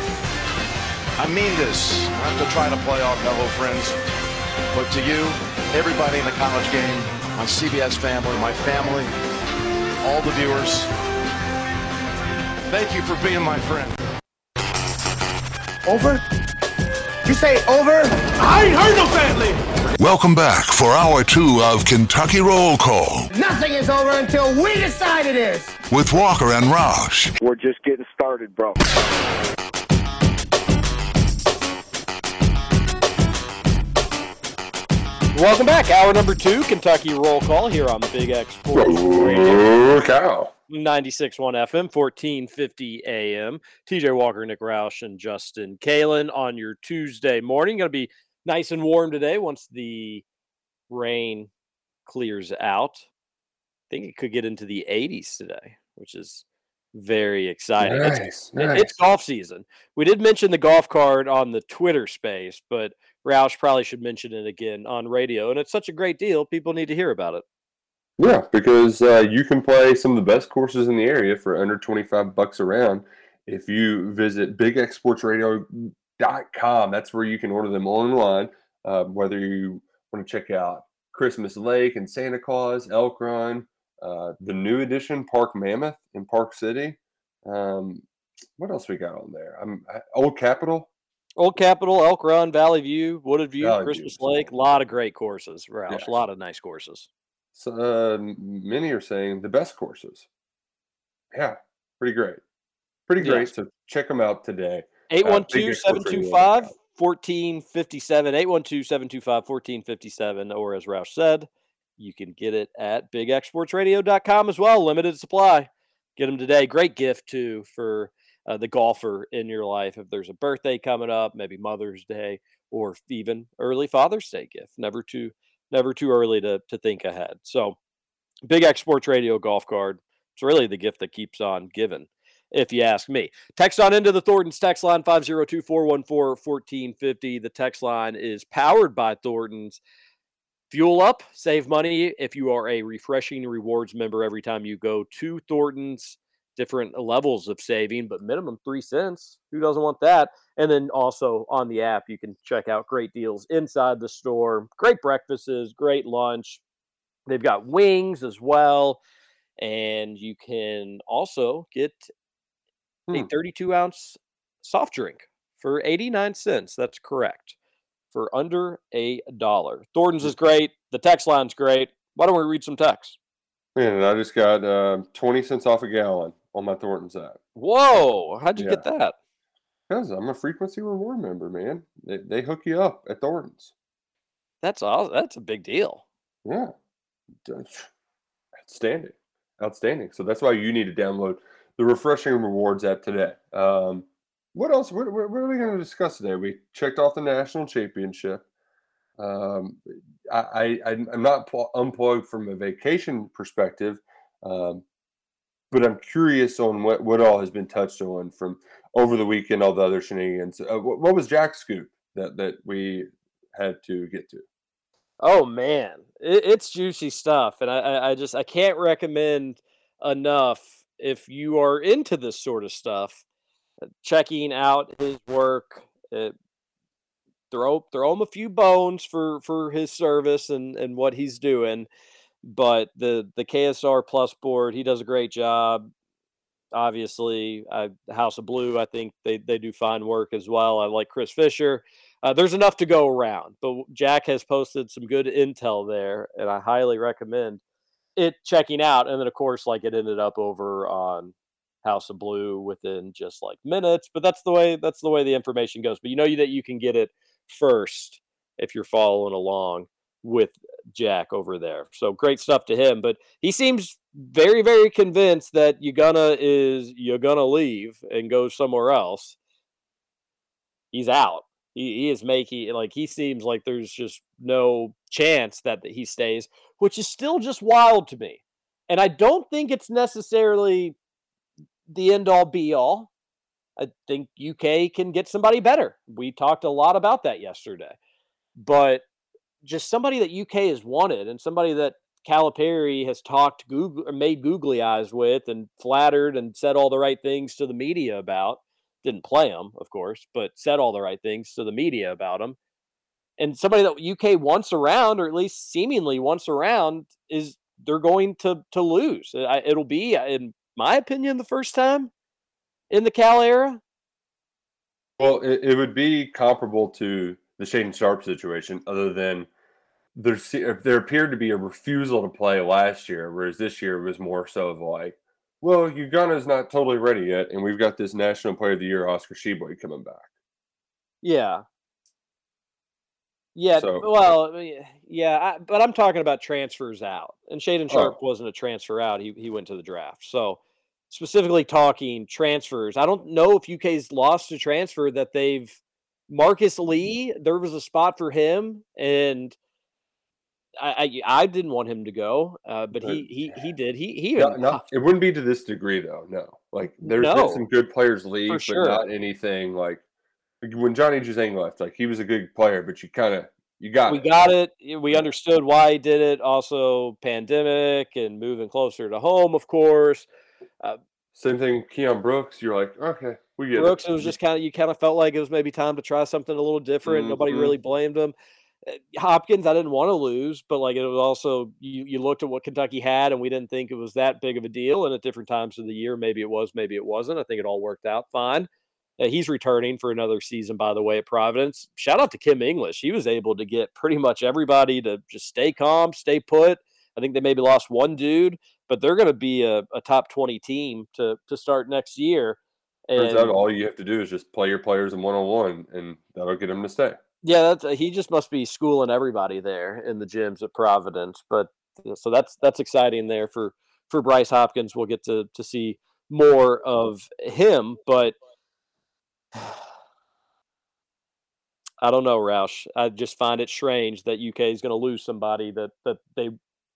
I mean this, not to try to play off hello friends, but to you, everybody in the college game, my CBS family, my family, all the viewers, thank you for being my friend. Over? You say over? I ain't heard no family. Welcome back for hour two of Kentucky Roll Call Nothing is over until we decide it is. with Walker and Roush. We're just getting started, bro. Welcome back. Hour number two, Kentucky Roll Call here on the Big X Sports Radio. Oh, cow. 96.1 FM, 1450 AM. TJ Walker, Nick Roush, and Justin Kalen on your Tuesday morning. Going to be nice and warm today once the rain clears out. I think it could get into the 80s today, which is very exciting. It's- Nice, it- nice. It's golf season. We did mention the golf card on the Twitter space, but Roush probably should mention it again on radio. And it's such a great deal. People need to hear about it. Yeah, because uh, you can play some of the best courses in the area for under 25 bucks around if you visit bigxsportsradio.com. That's where you can order them online, uh, whether you want to check out Christmas Lake and Santa Claus, Elk Run, uh, the new edition Park Mammoth in Park City. Um, what else we got on there? I'm I- Old Capitol. Old Capitol, Elk Run, Valley View, Wooded View, Valley Christmas View. Lake. A lot of great courses, Roush. Yeah. A lot of nice courses. So, uh, many are saying the best courses. Yeah, pretty great. Pretty great. So check them out today. 812 725 725 1457. 812 725 1457. Or as Roush said, you can get it at bigxsportsradio.com as well. Limited supply. Get them today. Great gift, too, for uh, the golfer in your life. If there's a birthday coming up, maybe Mother's Day, or even early Father's Day gift. Never too never too early to, to think ahead. So, Big X Sports Radio golf card. It's really the gift that keeps on giving if you ask me. Text on into the Thornton's text line 502 414 1450. The text line is powered by Thornton's. Fuel up, save money if you are a refreshing rewards member every time you go to Thornton's. Different levels of saving, but minimum three cents. Who doesn't want that? And then also on the app, you can check out great deals inside the store. Great breakfasts, great lunch. They've got wings as well. And you can also get a Hmm. 32 ounce soft drink for 89 cents. That's correct. For under a dollar. Thornton's is great. The text line's great. Why don't we read some text? Man, and I just got uh, 20 cents off a gallon on my Thornton's app. Whoa, how'd you Yeah. get that? Because I'm a frequency reward member, man. They, they hook you up at Thornton's. That's awesome. That's a big deal. Yeah. That's Outstanding. Outstanding. So that's why you need to download the Refreshing Rewards app today. Um, what else? What, what, what are we going to discuss today? We checked off the national championship. Um, I, I, I'm I'm not pl- unplugged from a vacation perspective, um, but I'm curious on what, what all has been touched on from over the weekend, all the other shenanigans. Uh, what, what was Jack's scoop that, that we had to get to? Oh man, it, it's juicy stuff, and I, I, I just I can't recommend enough if you are into this sort of stuff, uh, checking out his work. Uh, throw throw him a few bones for for his service and and what he's doing, but the the KSR Plus board, he does a great job. Obviously, House of Blue, I think they they do fine work as well. I like Chris Fisher. Uh, there's enough to go around, but Jack has posted some good intel there, and I highly recommend it checking out. And then, of course, like it ended up over on House of Blue within just like minutes. But that's the way that's the way the information goes. But you know that you can get it first if you're following along with Jack over there. So great stuff to him. But he seems very, very convinced that Ugonna is you're gonna leave and go somewhere else. He's out. He, he is making like he seems like there's just no chance that he stays, which is still just wild to me. And I don't think it's necessarily the end all be all. I think UK can get somebody better. We talked a lot about that yesterday. But just somebody that UK has wanted and somebody that Calipari has talked Google or made googly eyes with and flattered and said all the right things to the media about. Didn't play him, of course, but said all the right things to the media about him. And somebody that UK wants around, or at least seemingly wants around, is they're going to to lose. It'll be, uh, in my opinion, the first time in the Cal era. Well, it, it would be comparable to the Shaedon Sharpe situation, other than there er, there appeared to be a refusal to play last year, whereas this year was more so of like, well, Ugonna's not totally ready yet, and we've got this National Player of the Year, Oscar Tshiebwe, coming back. Yeah. Yeah. So- well, yeah, I, but I'm talking about transfers out, and Shaedon Oh. Sharpe wasn't a transfer out. He he went to the draft. So specifically talking transfers, I don't know if UK's lost a transfer that they've Marcus Lee. There was a spot for him, and I I, I didn't want him to go, uh, but he he he did. He he No, no, it wouldn't be to this degree, though. No, like there's No. been some good players leave, but sure. not anything like when Johnny Juzang left. Like he was a good player, but you kind of you got we it. got it. We understood why he did it. Also, pandemic and moving closer to home, of course. Uh, Same thing, Keion Brooks. You're like, okay, we get Brooks, it. it was just kind of you kind of felt like it was maybe time to try something a little different. Nobody Mhm. really blamed him. Uh, Hopkins, I didn't want to lose, but like it was also you you looked at what Kentucky had, and we didn't think it was that big of a deal. And at different times of the year, maybe it was, maybe it wasn't. I think it all worked out fine. Uh, he's returning for another season, by the way, at Providence. Shout out to Kim English. He was able to get pretty much everybody to just stay calm, stay put. I think they maybe lost one dude, but they're going to be a, a, top 20 team to, to start next year. And Turns out all you have to do is just play your players in one on one, and that'll get them to stay. Yeah, that's, uh, he just must be schooling everybody there in the gyms at Providence. But so that's that's exciting there for for Bryce Hopkins. We'll get to to see more of him, but I don't know, Roush. I just find it strange that UK is going to lose somebody that that they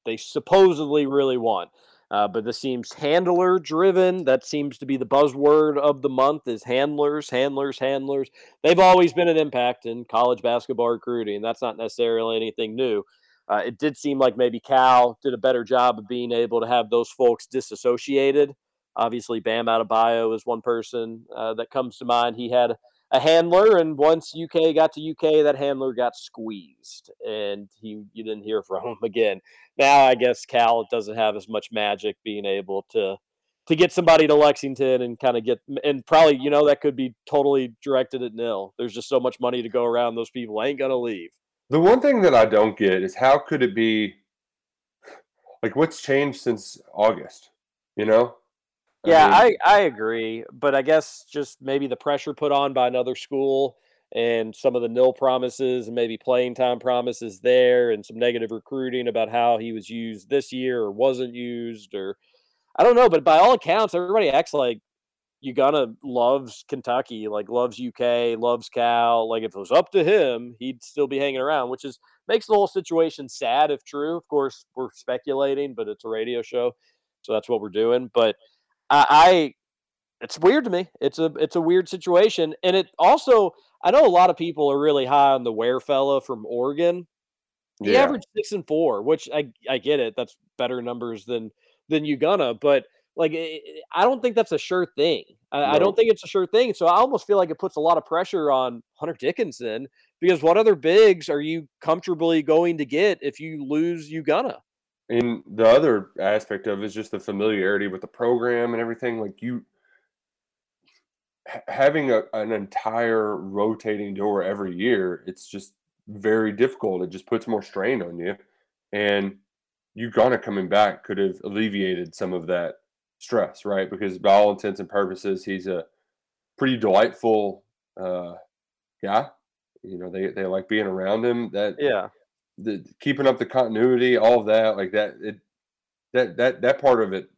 they supposedly really want. Uh, but this seems handler driven. That seems to be the buzzword of the month is handlers, handlers, handlers. They've always been an impact in college basketball recruiting. That's not necessarily anything new. Uh, it did seem like maybe Cal did a better job of being able to have those folks disassociated Obviously, Bam Adebayo is one person uh, that comes to mind. He had a handler, and once UK got to UK, that handler got squeezed, and he you didn't hear from him again. Now, I guess Cal doesn't have as much magic being able to to get somebody to Lexington and kind of get and probably you know that could be totally directed at NIL. There's just so much money to go around; those people ain't gonna leave. The one thing that I don't get is how could it be like what's changed since August? You know, yeah, I, mean, I, I agree, but I guess just maybe the pressure put on by another school and some of the NIL promises and maybe playing time promises there and some negative recruiting about how he was used this year or wasn't used or I don't know, but by all accounts, everybody acts like Ugonna loves Kentucky, like loves UK, loves Cal. Like if it was up to him, he'd still be hanging around, which is makes the whole situation sad if true. Of course, we're speculating, but it's a radio show, so that's what we're doing. But I, I it's weird to me. It's a it's a weird situation, and it also I know a lot of people are really high on the Ware fella from Oregon. He yeah. averaged six and four, which I I get it. That's better numbers than than Ugonna, but like eh, I don't think that's a sure thing. I. I, don't think it's a sure thing. So I almost feel like it puts a lot of pressure on Hunter Dickinson because what other bigs are you comfortably going to get if you lose Ugonna? And the other aspect of is just the familiarity with the program and everything. Like you having a, an entire rotating door every year, it's just very difficult. It just puts more strain on you. And Ugonna coming back could have alleviated some of that stress, right? Because by all intents and purposes, he's a pretty delightful uh, guy. You know, they, they like being around him. That yeah, the keeping up the continuity, all of that, like that, it that that that part of it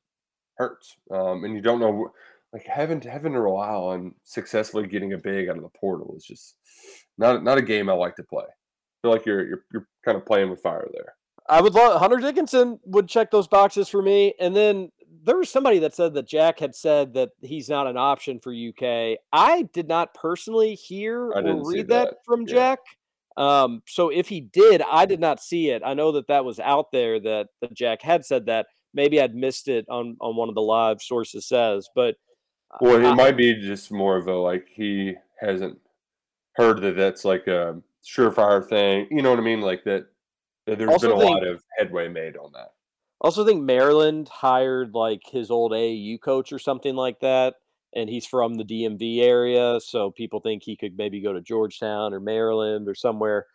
hurts, um, and you don't know, like having to having to rely on successfully getting a big out of the portal is just not not a game I like to play. I feel like you're you're you're kind of playing with fire there. I would love Hunter Dickinson would check those boxes for me, and then there was somebody that said that Jack had said that he's not an option for UK. I did not personally hear or read that. that. from yeah. Jack. Um, so if he did, I did not see it. I know that that was out there that, that Jack had said that. Maybe I'd missed it on on one of the live sources says, but well, it I, might be just more of a like he hasn't heard that that's like a surefire thing. You know what I mean? Like that. that there's been a think, lot of headway made on that. Also, think Maryland hired like his old AAU coach or something like that and he's from the DMV area, so people think he could maybe go to Georgetown or Maryland or somewhere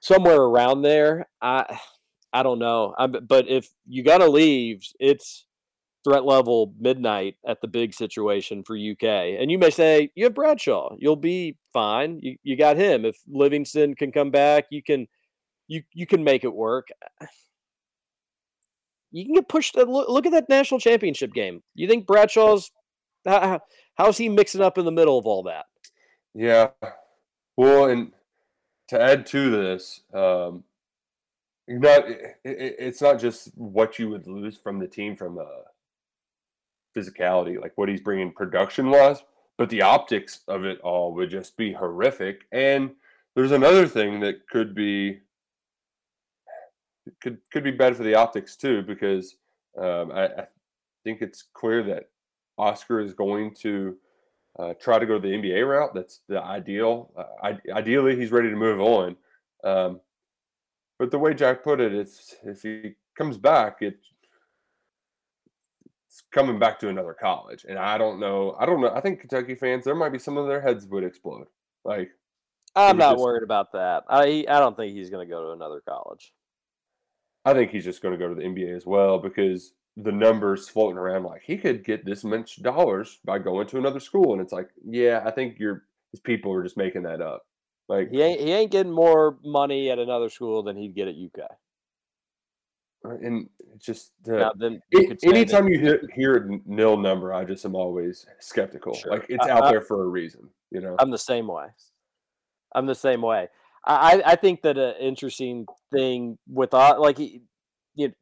somewhere around there. I I don't know. I'm, but gotta leave, it's threat level midnight at the big situation for UK. And you may say you have Bradshaw, you'll be fine. You you got him. If Livingston can come back, you can you you can make it work. You can get pushed. Look, look at that national championship game. You think Bradshaw's how's he mixing up in the middle of all that? Yeah. Well, and to add to this, um, not it, it's not just what you would lose from the team from a physicality, like what he's bringing production wise, but the optics of it all would just be horrific. And there's another thing that could be could could be bad for the optics too, because um, I, I think it's clear that Oscar is going to uh, try to go the NBA route. That's the ideal. Uh, I, ideally, he's ready to move on. Um, but the way Jack put it, it's if he comes back, it it's coming back to another college. And I don't know. I don't know. I think Kentucky fans, there might be some of their heads would explode. Like, I'm not just- worried about that. I I don't think he's going to go to another college. I think he's just going to go to the NBA as well because the numbers floating around like he could get this much dollars by going to another school, and it's like, yeah, I think your his people are just making that up. Like, He ain't he ain't getting more money at another school than he'd get at UK. and just uh, Now, then you a- could say that- anytime you hear, hear a NIL number, I just am always skeptical. Sure. Like it's I- out I- there for a reason, you know. I'm the same way. I'm the same way. I I think that an interesting thing with uh, like he, you,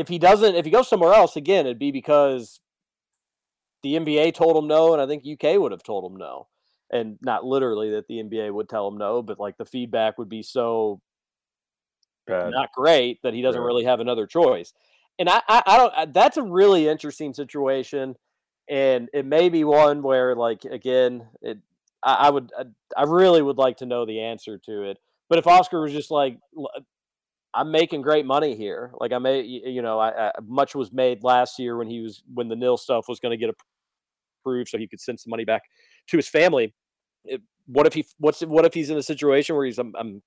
if he doesn't if he goes somewhere else again, it'd be because the NBA told him no, and I think UK would have told him no, and not literally that the NBA would tell him no, but like the feedback would be so Bad. not great that he doesn't Yeah. really have another choice. And I, I, I don't. I- That's a really interesting situation, and it may be one where, like, again, it. I, I would. I, I really would like to know the answer to it. But if Oscar was just like, "L- I'm making great money here. Like I made, you know, I, I much was made last year when he was when the NIL stuff was going to get approved, so he could send some money back to his family. It, what if he? What's what if he's in a situation where he's I'm, I'm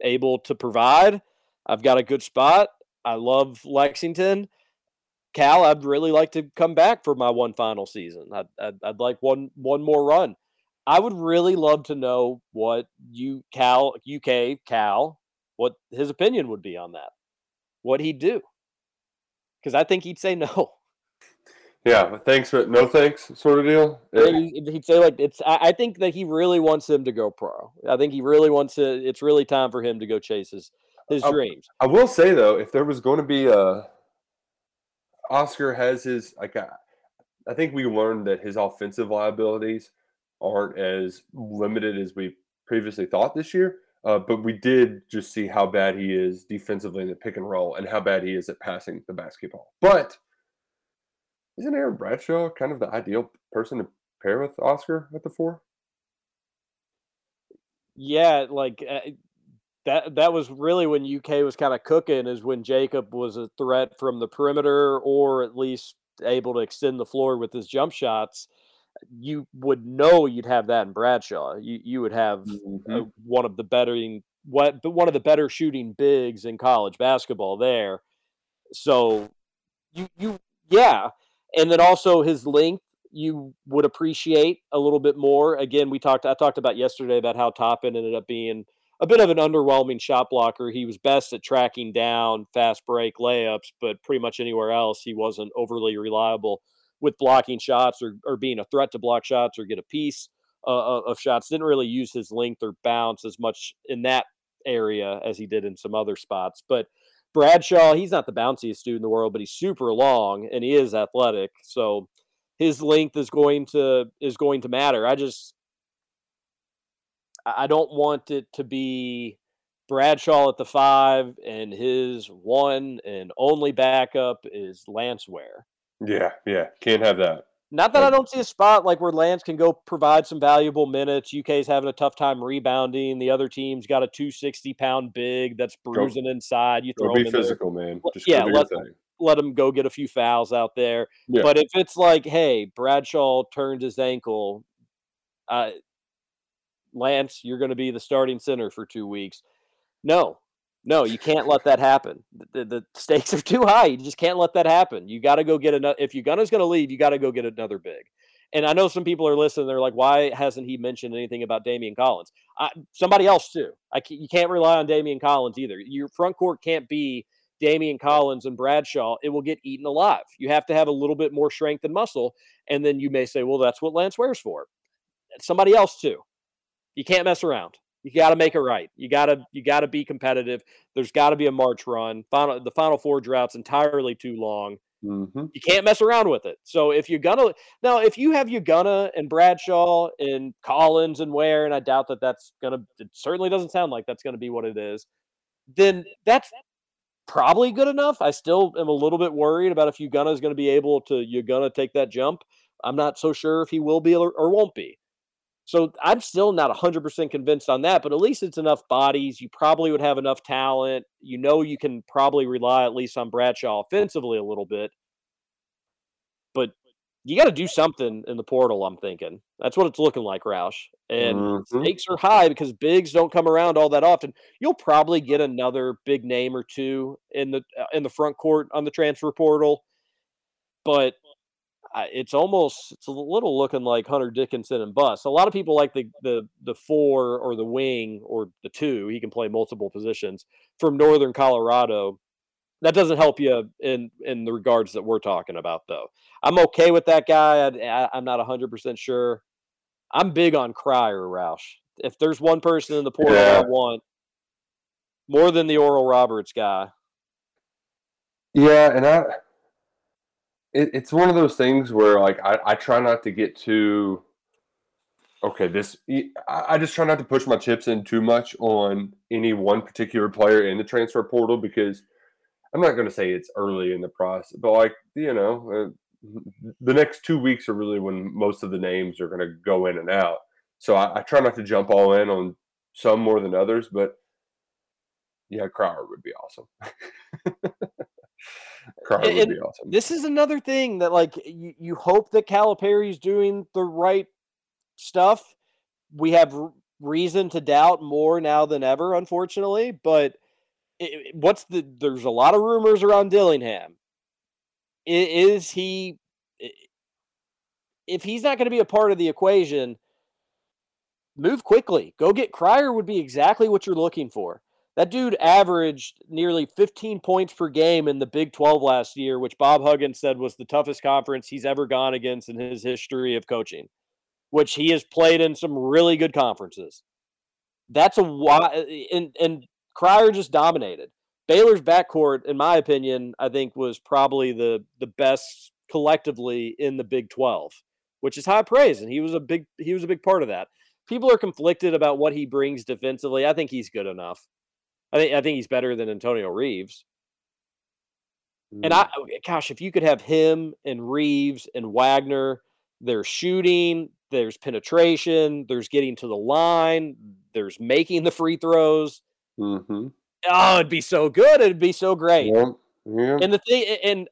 able to provide? I've got a good spot. I love Lexington. Cal, I'd really like to come back for my one final season. I'd, I'd, I'd like one one more run. I would really love to know what you Cal UK Cal what his opinion would be on that. What he'd do. Because I think he'd say no. Yeah, but thanks, but no thanks, sort of deal. I Eh, think he- He'd say like it's. I I think that he really wants him to go pro. I think he really wants to. It's really time for him to go chase his his I- dreams. I will say though, if there was going to be a Oscar has his like I, I think we learned that his offensive liabilities aren't as limited as we previously thought this year. Uh, but we did just see how bad he is defensively in the pick and roll and how bad he is at passing the basketball. But isn't Aaron Bradshaw kind of the ideal person to pair with Oscar at the four? Yeah, like uh, that. That was really when UK was kind of cooking. Is when Jacob was a threat from the perimeter, or at least able to extend the floor with his jump shots. You would know you'd have that in Bradshaw. You you would have uh, one of the better what but one of the better shooting bigs in college basketball there. So you you yeah, and then also his length you would appreciate a little bit more. Again, we talked I talked about yesterday about how Toppin ended up being a bit of an underwhelming shot blocker. He was best at tracking down fast break layups, but pretty much anywhere else he wasn't overly reliable with blocking shots or, or being a threat to block shots or get a piece uh, of shots. Didn't really use his length or bounce as much in that area as he did in some other spots. But Bradshaw, he's not the bounciest dude in the world, but he's super long and he is athletic. So his length is going to is going to matter. I just I I don't want it to be Bradshaw at the five and his one and only backup is Lance Ware. Yeah, yeah, can't have that. Not that I don't see a spot like where Lance can go provide some valuable minutes. UK's having a tough time rebounding. The other team's got a 260 pound big that's bruising inside. You Go throw be him in there. physical, man. Just yeah, let, thing. let him go get a few fouls out there. Yeah. But if it's like, hey, Bradshaw turned his ankle, uh, Lance, you're going to be the starting center for two weeks. No, no, you can't let that happen. The, the stakes are too high. You just can't let that happen. You got to go get another. If Gunna's going to leave, you got to go get another big. And I know some people are listening. They're like, why hasn't he mentioned anything about Damian Collins? I, somebody else too. I you can't rely on Damian Collins either. Your front court can't be Damian Collins and Bradshaw. It will get eaten alive. You have to have a little bit more strength and muscle. And then you may say, well, that's what Lance wears for. Somebody else too. You can't mess around. You got to make it right. You got to you got to be competitive. There's got to be a March run. Final the Final Four drought's entirely too long. Mm-hmm. You can't mess around with it. So if you're gonna now, if you have Gunna and Bradshaw and Collins and Ware, and I doubt that that's gonna. It certainly doesn't sound like that's gonna be what it is. Then that's probably good enough. I still am a little bit worried about if Gunna is going to be able to Ugonna take that jump. I'm not so sure if he will be or won't be. So I'm still not 100% convinced on that, but at least it's enough bodies. You probably would have enough talent. You know, you can probably rely at least on Bradshaw offensively a little bit. But you got to do something in the portal. I'm thinking that's what it's looking like, Roush. And Mhm. stakes are high because bigs don't come around all that often. You'll probably get another big name or two in the uh, in the front court on the transfer portal, but it's almost it's a little looking like Hunter Dickinson and Bus. A lot of people like the the the four or the wing or the two. He can play multiple positions from Northern Colorado. That doesn't help you in in the regards that we're talking about, though. I'm okay with that guy. I, I'm not 100 percent sure. I'm big on Cryer Roush. If there's one person in the portal Yeah. I want more than the Oral Roberts guy, Yeah, and I it, it's one of those things where like I, I try not to get too okay this I, just try not to push my chips in too much on any one particular player in the transfer portal because i'm not going to say it's early in the process but like you know uh, the next two weeks are really when most of the names are going to go in and out. So I, I try not to jump all in on some more than others but yeah crowder would be awesome And- would be awesome This is another thing that like you, you hope that Calipari's doing the right stuff. We have reason to doubt more now than ever, unfortunately. But i- i- what's the? There's a lot of rumors around Dillingham. Is he? If he's not going to be a part of the equation, move quickly. Go get Cryer would be exactly what you're looking for. That dude averaged nearly 15 points per game in the Big 12 last year, which Bob Huggins said was the toughest conference he's ever gone against in his history of coaching, which he has played in some really good conferences. That's a why, uh, and, and Cryer just dominated. Baylor's backcourt, in my opinion, I think was probably the the best collectively in the Big 12, which is high praise, and he was a big he was a big part of that. People are conflicted about what he brings defensively. I think he's good enough. I think I think he's better than Antonio Reeves. And I, gosh, if you could have him and Reeves and Wagner, there's shooting, there's penetration, there's getting to the line, there's making the free throws. mm-hmm. Oh, it'd be so good. It'd be so great. yeah, yeah. And the thing, and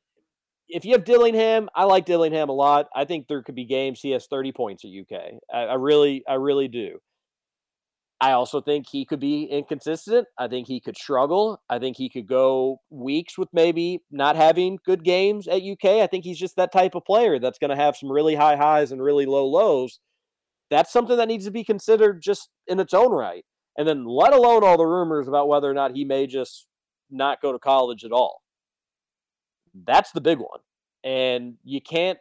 if you have Dillingham, I like Dillingham a lot. I think there could be games he has 30 points at UK. I, I really, I really do. I also think he could be inconsistent. I think he could struggle. I think he could go weeks with maybe not having good games at UK. I think he's just that type of player that's going to have some really high highs and really low lows. That's something that needs to be considered just in its own right. And then let alone all the rumors about whether or not he may just not go to college at all. That's the big one. And you can't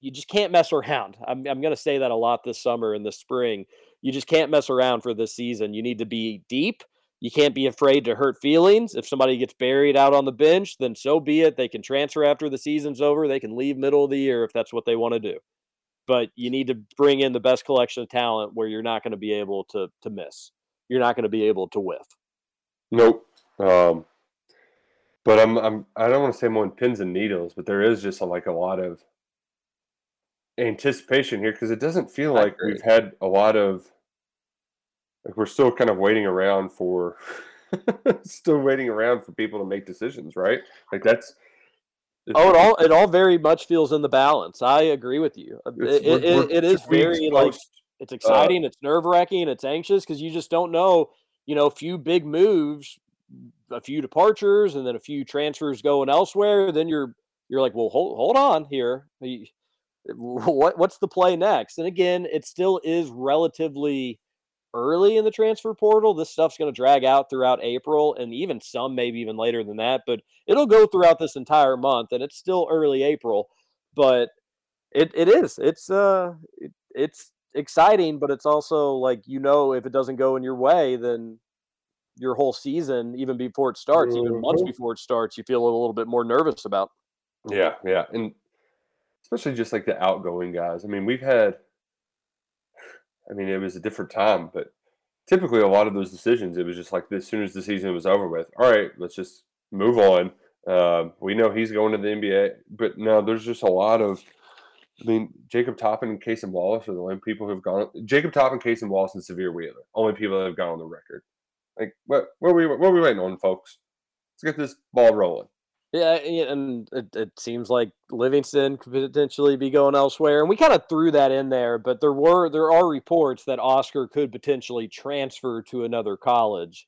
you just can't mess around. I'm I'm going to say that a lot this summer and this spring. You just can't mess around for this season. You need to be deep. You can't be afraid to hurt feelings. If somebody gets buried out on the bench, then so be it. They can transfer after the season's over. They can leave middle of the year if that's what they want to do. But you need to bring in the best collection of talent where you're not going to be able to to miss. You're not going to be able to whiff. Nope. Um, but I'm I'm I don't want to say I'm on pins and needles, but there is just a, like a lot of anticipation here because it doesn't feel like we've had a lot of like we're still kind of waiting around for still waiting around for people to make decisions, right? Like that's Oh, it all it all very much feels in the balance. I agree with you. Uh, It, it, we're- we're it is very like it's uh, exciting, it's nerve wracking, it's anxious because you just don't know. You know, a few big moves, a few departures, and then a few transfers going elsewhere. Then you're you're like, well, hold hold on here. You- What what's the play next? And again, it still is relatively early in the transfer portal. This stuff's going to drag out throughout April and even some maybe even later than that, but it'll go throughout this entire month and it's still early April, but it it is. It's uh it, it's exciting, but it's also like you know if it doesn't go in your way, then your whole season, even before it starts, even months Mhm. before it starts, you feel a little bit more nervous about. Yeah, yeah, and especially just like the outgoing guys. I mean, we've had. I mean, it was a different time, but typically a lot of those decisions, it was just like as soon as the season was over with, all right, let's just move on. Um, we know he's going to the NBA, but no, there's just a lot of. I mean, Jacob Toppin and Cason Wallace are the only people who've gone. Jacob Toppin, Cason Wallace, and Sahvir Wheeler, only people that have gone on the record. Like, what? What are we? What are we waiting on, folks? Let's get this ball rolling. Yeah, and it, it seems like Livingston could potentially be going elsewhere, and we kind of threw that in there. But there were there are reports that Oscar could potentially transfer to another college.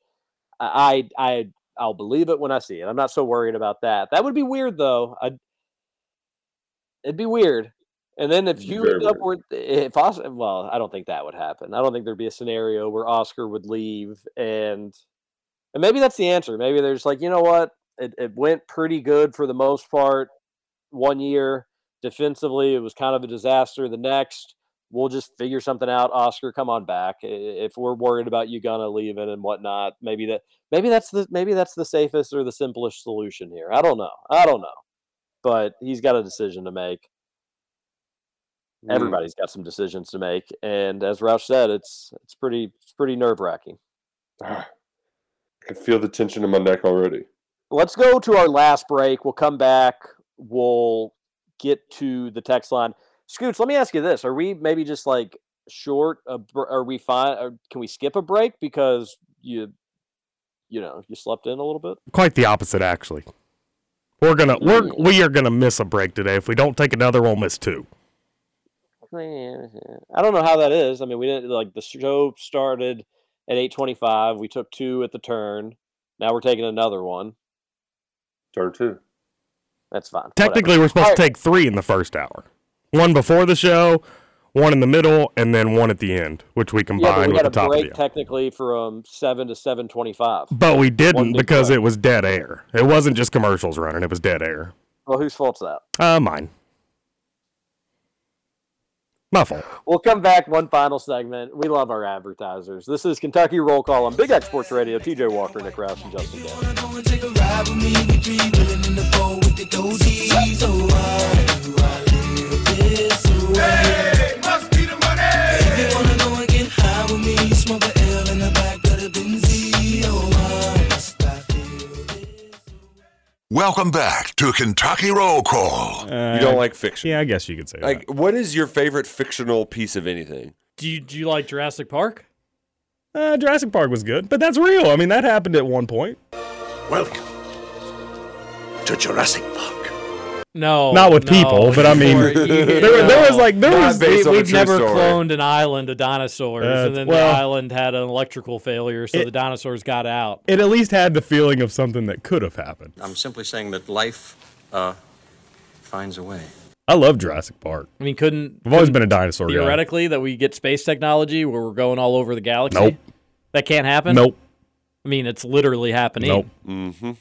I I I'll believe it when I see it. I'm not so worried about that. That would be weird though. I'd, it'd be weird. And then if you end up with if Oscar, well, I don't think that would happen. I don't think there'd be a scenario where Oscar would leave and and maybe that's the answer. Maybe they're just like, you know what, it, it went pretty good for the most part one year. Defensively, it was kind of a disaster. The next, we'll just figure something out. Oscar, come on back. If we're worried about Ugonna leaving and whatnot, maybe that maybe that's the maybe that's the safest or the simplest solution here. I don't know. I don't know. But he's got a decision to make. Mm. Everybody's got some decisions to make, and as Roush said, it's it's pretty it's pretty nerve wracking. I can feel the tension in my neck already. Let's go to our last break. We'll come back. We'll get to the text line. Scoots, let me ask you this: Are we maybe just like short? Of, are we fine? Or can we skip a break because you, you know, you slept in a little bit? Quite the opposite, actually. We're gonna we're hmm. we are gonna miss a break today. If we don't take another, we'll miss two. I don't know how that is. I mean, we didn't like the show started at eight twenty-five. We took two at the turn. Now we're taking another one. Turn two. That's fine. Technically, Whatever. we're supposed All to take three in the first hour. One before the show, one in the middle, and then one at the end, which we right. Yeah, but combined we with had the a top of break the technically from seven to seven twenty-five. But we didn't because break. it was dead air. It wasn't just commercials running; it was dead air. Well, whose fault's that? Uh, mine. My fault. We'll come back one final segment. We love our advertisers. This is Kentucky Roll Call on Big X Sports Radio. TJ Walker, Nick Roush, and Justin Dale. Welcome back to Kentucky Roll Call. you don't like fiction? Uh, Yeah, I guess you could say that. Like, what is your favorite fictional piece of anything? Do you do you like Jurassic Park? Uh, Jurassic Park was good, but that's real. I mean, that happened at one point. Welcome to Jurassic Park. No, Not with no, people, but I mean, or- there, there was like there Not was based on We've never story. cloned an island of dinosaurs, Uh, and then well- the island had an electrical failure, so It- the dinosaurs got out. it at least had the feeling of something that could have happened. I'm simply saying that life uh, finds a way. I love Jurassic Park. I mean, couldn't I've always couldn't been a dinosaur guy. theoretically that we get space technology where we're going all over the galaxy? Nope. That can't happen. Nope. I mean, it's literally happening. Nope. Mm-hmm.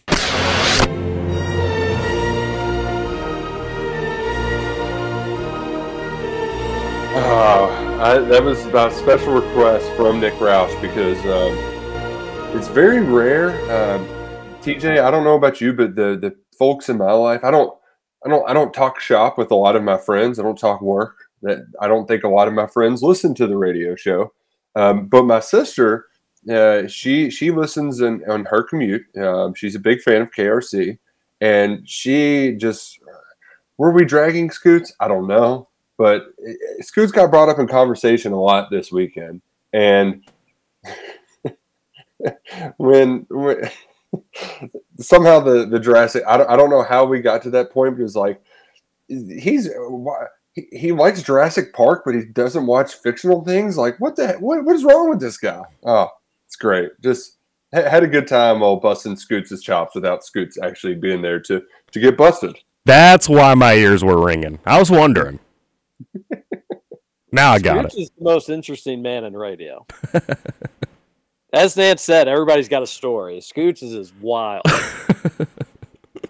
Uh, I, that was a special request from Nick Roush because um, it's very rare. Um, TJ, I don't know about you, but the the folks in my life, I don't, I don't, I don't talk shop with a lot of my friends. I don't talk work. That I don't think a lot of my friends listen to the radio show. Um, but my sister, uh, she she listens in, on her commute. Um, she's a big fan of KRC, and she just were we dragging Scoots? I don't know, but Scoots got brought up in conversation a lot this weekend, and when, when somehow the the Jurassic, I don't, I don't know how we got to that point, it like he's he, he likes Jurassic Park, but he doesn't watch fictional things. Like what the what what is wrong with this guy? Oh, it's great. Just ha- had a good time while busting Scoots' chops without Scoots actually being there to to get busted. That's why my ears were ringing. I was wondering. Now I got it. Scoots it. is the most interesting man in radio. As Nantz said, everybody's got a story. Scoots is is wild.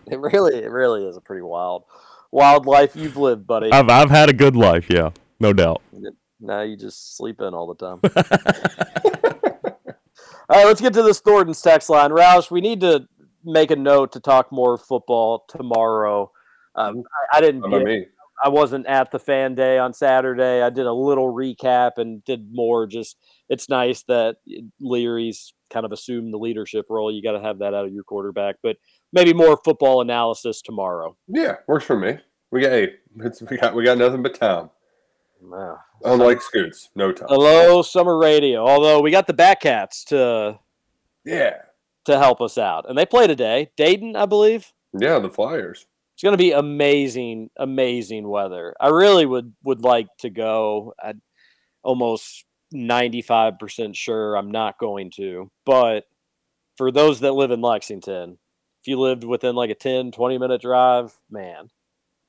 it really, it really is a pretty wild, wild life you've lived, buddy. I've I've had a good life, yeah, no doubt. Now you just sleep in all the time. all right, let's get to this Thornton's text line. Roush, we need to make a note to talk more football tomorrow. Um, I, I didn't. Get- me? I wasn't at the fan day on Saturday. I did a little recap and did more. Just it's nice that Leary's kind of assumed the leadership role. You got to have that out of your quarterback, but maybe more football analysis tomorrow. Yeah, works for me. We got hey, we got we got nothing but time. Wow. Unlike Scoots, no time. Hello, summer radio. Although we got the Batcats to Yeah, to help us out, and they play today. Dayton, I believe. Yeah, the Flyers. It's going to be amazing, amazing weather. I really would would like to go. I almost ninety five percent sure I'm not going to, but for those that live in Lexington, if you lived within like a 10, 20 minute drive, man,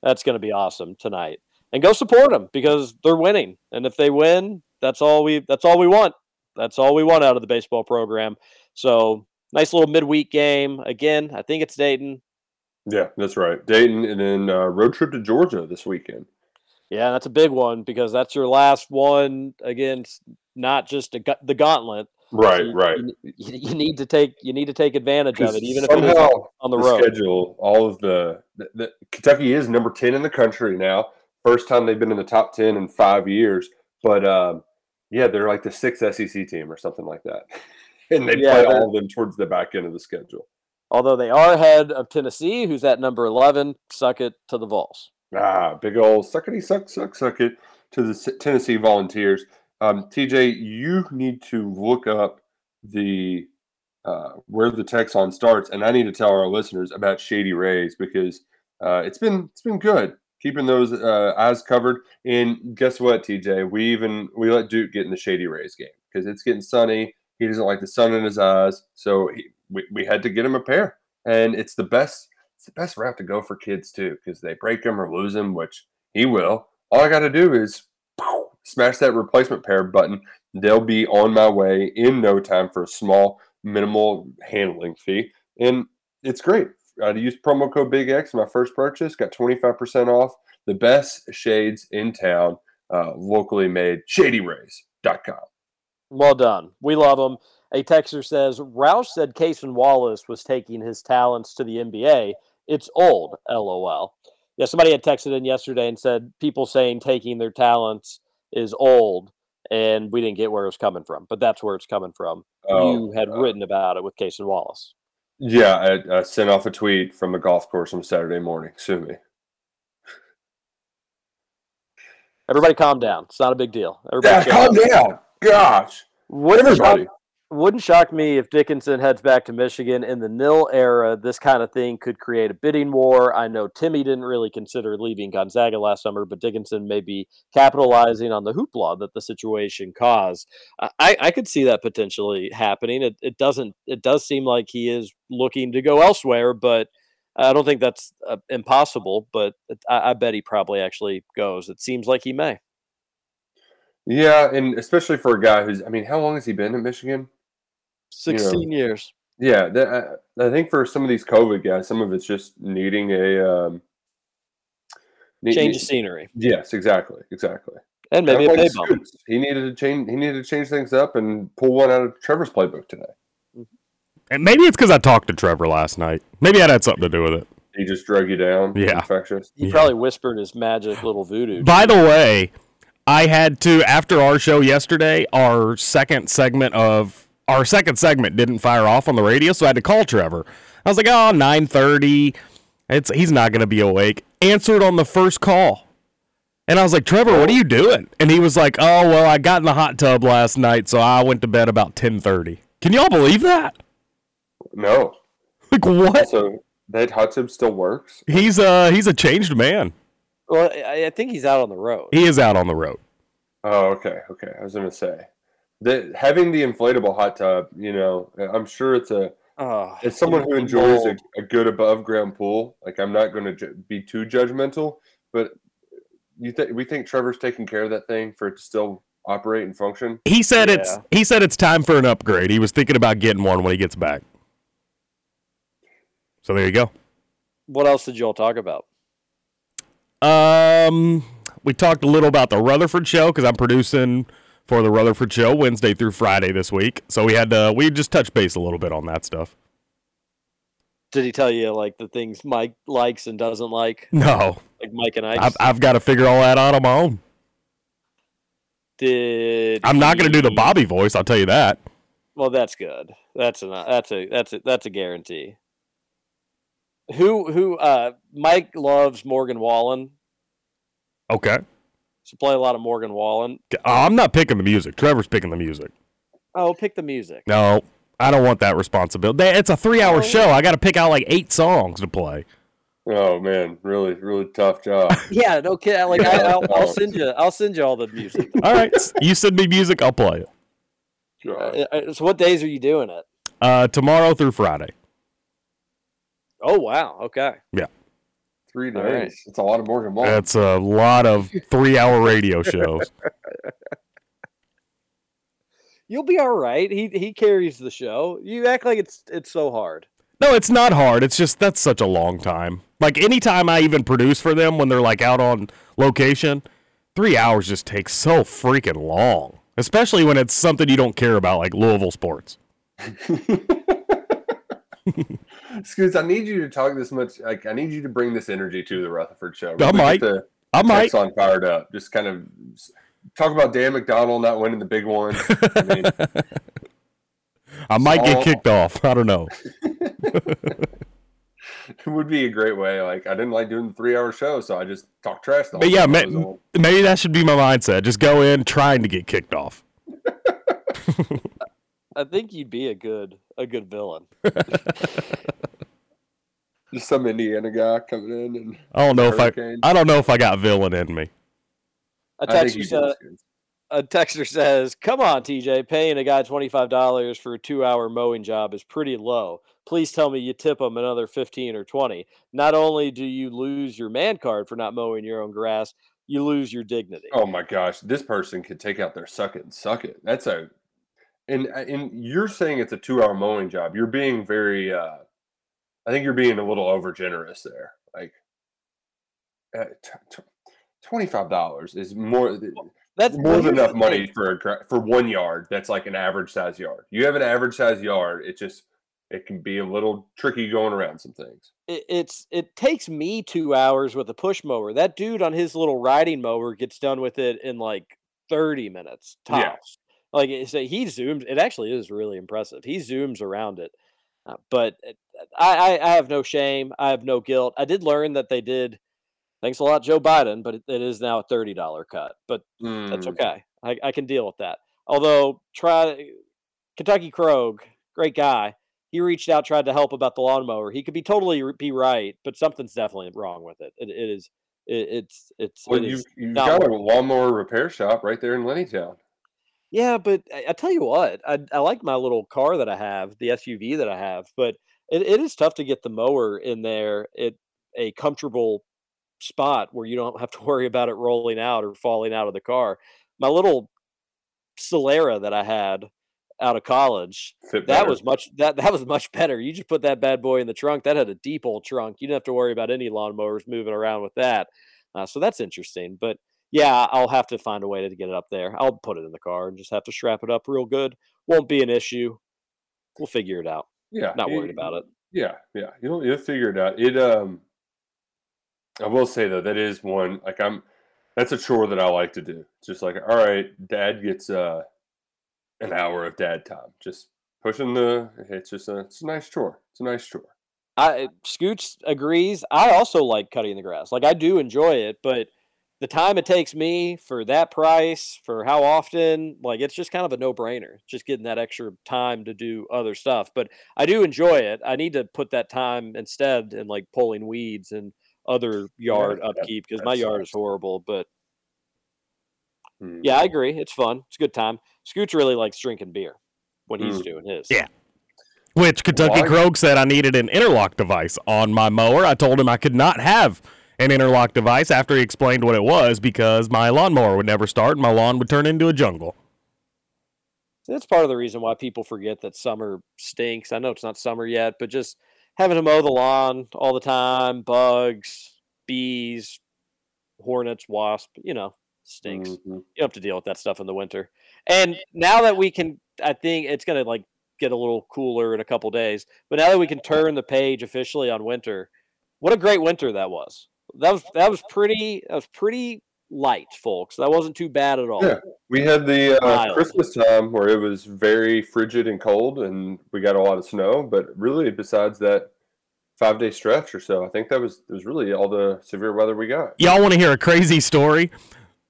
that's going to be awesome tonight. And go support them because they're winning. And if they win, that's all we that's all we want. That's all we want out of the baseball program. So nice little midweek game. Again, I think it's Dayton. Yeah, that's right. Dayton and then uh, road trip to Georgia this weekend. Yeah, that's a big one because that's your last one against not just a, the gauntlet. Right, you, right. You, you, need to take you need to take advantage of it, even if somehow it is on the, the road. Schedule all of the, the, the Kentucky is number ten in the country now. First time they've been in the top ten in five years. But um, yeah, they're like the sixth SEC team or something like that, and they Yeah, play all of them towards the back end of the schedule. Although they are ahead of Tennessee, who's at number eleven. Suck it to the Vols. Ah, big old suckety suck suck suck it to the Tennessee Volunteers. Um, TJ, you need to look up the uh, where the Texon starts, and I need to tell our listeners about Shady Rays because uh, it's been it's been good keeping those uh, eyes covered. And guess what, TJ? We even we let Duke get in the Shady Rays game because it's getting sunny. He doesn't like the sun in his eyes, so he, we, we had to get him a pair, and it's the best it's the best route to go for kids too because they break them or lose them, which he will. All I got to do is pow, smash that replacement pair button. They'll be on my way in no time for a small, minimal handling fee, and it's great. I used promo code Big X my first purchase, got twenty five percent off. The best shades in town, uh, locally made. ShadyRays.com. Well done. We love them. A texter says Roush said Cason Wallace was taking his talents to the NBA. It's old, lol. Yeah, somebody had texted in yesterday and said people saying taking their talents is old, and we didn't get where it was coming from, but that's where it's coming from. Oh, you had uh, written about it with Cason Wallace. Yeah, I, I sent off a tweet from a golf course on Saturday morning. Sue me. Everybody, calm down. It's not a big deal. Yeah, Everybody, calm down. Gosh. Wouldn't shock, Everybody. Wouldn't shock me if Dickinson heads back to Michigan in the nil era. This kind of thing could create a bidding war. I know Timme didn't really consider leaving Gonzaga last summer, but Dickinson may be capitalizing on the hoopla that the situation caused. I- I, could see that potentially happening. It, it doesn't. It does seem like he is looking to go elsewhere, but I don't think that's uh, impossible. But I, I bet he probably actually goes. It seems like he may. Yeah, and especially for a guy who's, I mean, how long has he been in Michigan? You know, 16 years. Yeah, that, I, I think for some of these COVID guys, some of it's just needing a um, ne- Change ne- of scenery. Yes, exactly, exactly. And maybe a Kinda pay bump. He needed to change. He needed to change things up and pull one out of Trevor's playbook today. And maybe it's because I talked to Trevor last night. Maybe that had something to do with it. He just drug you down. Yeah. infectious. He probably whispered his magic little voodoo. By the way, I had to after our show yesterday, our second segment of our second segment didn't fire off on the radio, so I had to call Trevor. I was like, "Oh, 9:30. It's he's not going to be awake." Answered on the first call. And I was like, "Trevor, what are you doing?" And he was like, "Oh, well, I got in the hot tub last night, so I went to bed about 10:30." Can y'all believe that? No. Like what? So that hot tub still works. He's uh he's a changed man. Well, I, I think he's out on the road. He is out on the road. Oh, okay, okay. I was gonna say that having the inflatable hot tub. You know, I'm sure it's a. Oh, As someone who enjoys a, a good above ground pool, like I'm not going to ju- be too judgmental, but you think we think Trevor's taking care of that thing for it to still operate and function? He said it's he said it's time for an upgrade. He was thinking about getting one when he gets back. So there you go. What else did y'all talk about? Um, we talked a little about the Rutherford show because I'm producing for the Rutherford show Wednesday through Friday this week. So we had to we just touched base a little bit on that stuff. Did he tell you like the things Mike likes and doesn't like? No, Like Mike and Ike. I've, I've got to figure all that out on my own. Did I'm not going to do the Bobby voice. I'll tell you that. Well, that's good. That's a that's a that's a that's a guarantee. Who who uh Mike loves Morgan Wallen. Okay. So play a lot of Morgan Wallen. I'm not picking the music. Trevor's picking the music. Oh, pick the music. No, I don't want that responsibility. It's a three-hour show. I got to pick out like eight songs to play. Oh man, really, really tough job. Yeah, no kidding. Like I, I'll, I'll send you. I'll send you all the music. All right, you send me music, I'll play it. Uh, uh, so what days are you doing it? Uh, tomorrow through Friday. Oh wow. Okay. Yeah, Three All days. right. It's a lot of Morgan Ball. that's a lot of three-hour radio shows. You'll be all right. He he carries the show. You act like it's it's so hard. No, it's not hard. It's just that's such a long time. Like anytime I even produce for them when they're like out on location, three hours just takes so freaking long. Especially when it's something you don't care about, like Louisville sports. Scoots, I need you to talk this much. Like, I need you to bring this energy to the Rutherford show. I Really might. the I might. on fired up. Just kind of talk about Dan McDonnell not winning the big one. I mean, I might get all- kicked off. I don't know. it would be a great way. Like, I didn't like doing the three-hour show, so I just talk trash. The whole But yeah, time I ma- was on. maybe that should be my mindset. Just go in trying to get kicked off. I think you'd be a good a good villain. just some Indiana guy coming in and I don't know if I Hurricane. I don't know if I got villain in me. A I think texter says, a texter says, "Come on, TJ, paying a guy twenty five dollars for a two hour mowing job is pretty low. Please tell me you tip him another fifteen or twenty. Not only do you lose your man card for not mowing your own grass, you lose your dignity." Oh my gosh, this person could take out their suck it and suck it. That's a and and you're saying it's a two hour mowing job. You're being very uh I think you're being a little over generous there. Like uh, t- t- $25 is more That's more than enough money thing. for a, for one yard that's like an average size yard. You have an average size yard, it just it can be a little tricky going around some things. it, it's it takes me two hours with a push mower. That dude on his little riding mower gets done with it in like thirty minutes tops. Like it's a, he zooms. It actually is really impressive. He zooms around it, uh, but I, I I have no shame. I have no guilt. I did learn that they did. Thanks a lot, Joe Biden, but it, it is now a thirty dollar cut. But that's Mm. okay. I, I can deal with that. Although try Kentucky Krog, great guy. He reached out, tried to help about the lawnmower. He could be totally be right, but something's definitely wrong with it. It, it is. It, it's it's. Well, it you've, is you've got a lawnmower repair shop right there in Lennytown. Yeah, but I, I tell you what, I, I like my little car that I have, the SUV that I have, but it, it is tough to get the mower in there at a comfortable spot where you don't have to worry about it rolling out or falling out of the car. My little Solara that I had out of college, that was much that that was much better. You just put that bad boy in the trunk. That had a deep old trunk. You didn't have to worry about any lawnmowers moving around with that. Uh, so that's interesting. But yeah, I'll have to find a way to get it up there. I'll put it in the car and just have to strap it up real good. Won't be an issue. We'll figure it out. Yeah, Not you- worried about it. Yeah, yeah, you'll you'll figure it out. It um, I will say though that is one like I'm. That's a chore that I like to do. It's just like all right, Dad gets uh an hour of dad time. Just pushing the. It's just a. It's a nice chore. It's a nice chore. I Scoots agrees. I also like cutting the grass. Like I do enjoy it, but the time it takes me for that price, for how often, like it's just kind of a no-brainer. Just getting that extra time to do other stuff. But I do enjoy it. I need to put that time instead in like pulling weeds and other yard that- upkeep because my yard is horrible. But Hmm. yeah, I agree. It's fun. It's a good time. Scoots really likes drinking beer when he's Mm. doing his. Yeah. Which Kentucky Why? Krog said I needed an interlock device on my mower. I told him I could not have an interlock device after he explained what it was because my lawnmower would never start and my lawn would turn into a jungle. So that's part of the reason why people forget that summer stinks. I know it's not summer yet, but just having to mow the lawn all the time, bugs, bees, hornets, wasp, you know, stinks. Mhm. You have to deal with that stuff in the winter. And now that we can, I think it's going to like get a little cooler in a couple days. But now that we can turn the page officially on winter, what a great winter that was. That was that was pretty that was pretty light, folks. That wasn't too bad at all. Yeah, we had the uh, Christmas time where it was very frigid and cold, and we got a lot of snow. But really, besides that five day stretch or so, I think that was that was really all the severe weather we got. Y'all want to hear a crazy story?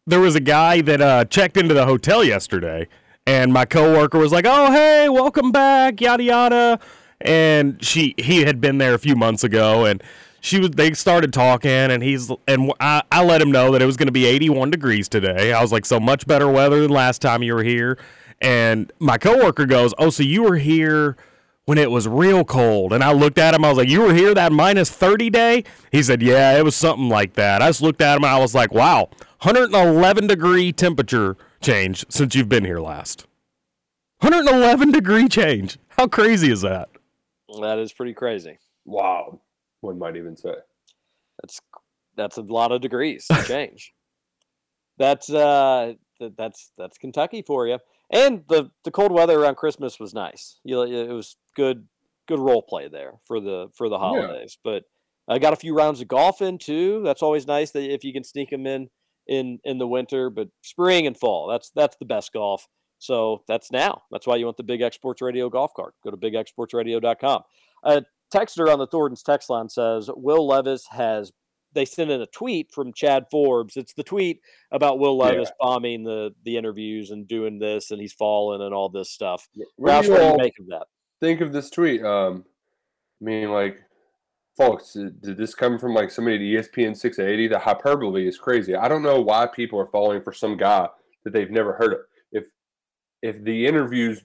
There was a guy that uh, checked into the hotel yesterday, and my coworker was like, "Oh, hey, welcome back, yada yada," and she he had been there a few months ago, and she was they started talking, and he's and I, I let him know that it was going to be 81 degrees today. I was like, "So much better weather than last time you were here," and my coworker goes, "Oh, so you were here." when it was real cold. And I looked at him. I was like, "You were here that minus thirty day?" He said, "Yeah, it was something like that." I just looked at him and I was like, "Wow, 111 degree temperature change since you've been here last. 111 degree change. How crazy is that?" That is pretty crazy. Wow, one might even say. That's that's a lot of degrees to change. that's uh that's that's Kentucky for you. And the the cold weather around Christmas was nice. You know, it was good good role play there for the for the holidays. Yeah. But I got a few rounds of golf in too. That's always nice that if you can sneak them in in in the winter. But spring and fall, that's that's the best golf. So that's now. That's why you want the Big X Sports Radio golf cart. Go to bigxsportsradio.com. A texter on the Thornton's text line says Will Levis has they sent in a tweet from Chad Forbes. It's the tweet about Will Levis yeah. bombing the the interviews and doing this, and he's fallen and all this stuff. What do you all make of that? Think of this tweet. Um, I mean, like, folks, did this come from like somebody at ESPN 680? The hyperbole is crazy. I don't know why people are falling for some guy that they've never heard of. If if the interviews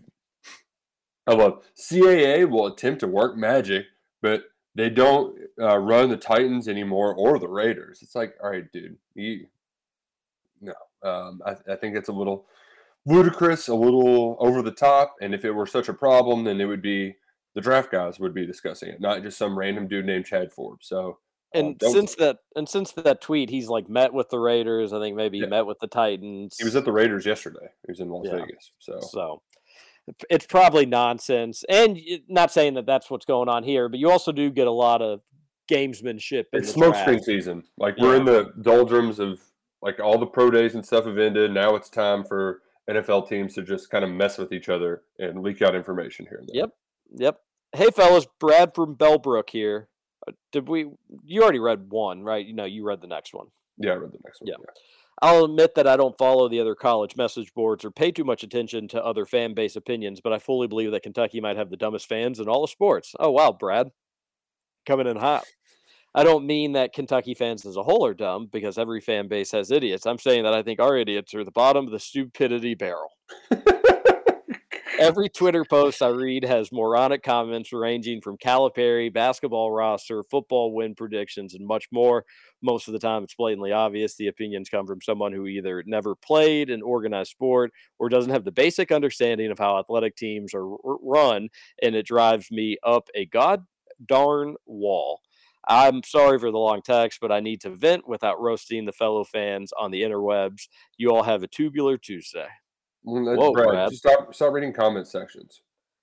of a CAA will attempt to work magic, but they don't uh, run the Titans anymore or the Raiders. It's like, all right, dude, you no. Um, I, I think it's a little ludicrous, a little over the top. And if it were such a problem, then it would be the draft guys would be discussing it, not just some random dude named Chad Forbes. So uh, and since that and since that tweet, he's like met with the Raiders. I think maybe yeah. he met with the Titans. He was at the Raiders yesterday. He was in Las yeah. Vegas. So so it's probably nonsense. And not saying that that's what's going on here, but you also do get a lot of gamesmanship. It's smoke screen season. Like we're in the doldrums of like all the pro days and stuff have ended. Now it's time for NFL teams to just kind of mess with each other and leak out information here and there. Yep. Yep. Hey fellas, Brad from Bellbrook here. Uh, did we you already read one, right? You know, you read the next one. Yeah, I read the next one. Yeah. yeah. I'll admit that I don't follow the other college message boards or pay too much attention to other fan base opinions, but I fully believe that Kentucky might have the dumbest fans in all of sports. Oh, wow, Brad. Coming in hot. I don't mean that Kentucky fans as a whole are dumb because every fan base has idiots. I'm saying that I think our idiots are the bottom of the stupidity barrel. Every Twitter post I read has moronic comments ranging from Calipari, basketball roster, football win predictions, and much more. Most of the time, it's blatantly obvious the opinions come from someone who either never played an organized sport or doesn't have the basic understanding of how athletic teams are run, and it drives me up a god darn wall. I'm sorry for the long text, but I need to vent without roasting the fellow fans on the interwebs. You all have a tubular Tuesday. Whoa, Brad, Brad. stop stop reading comment sections.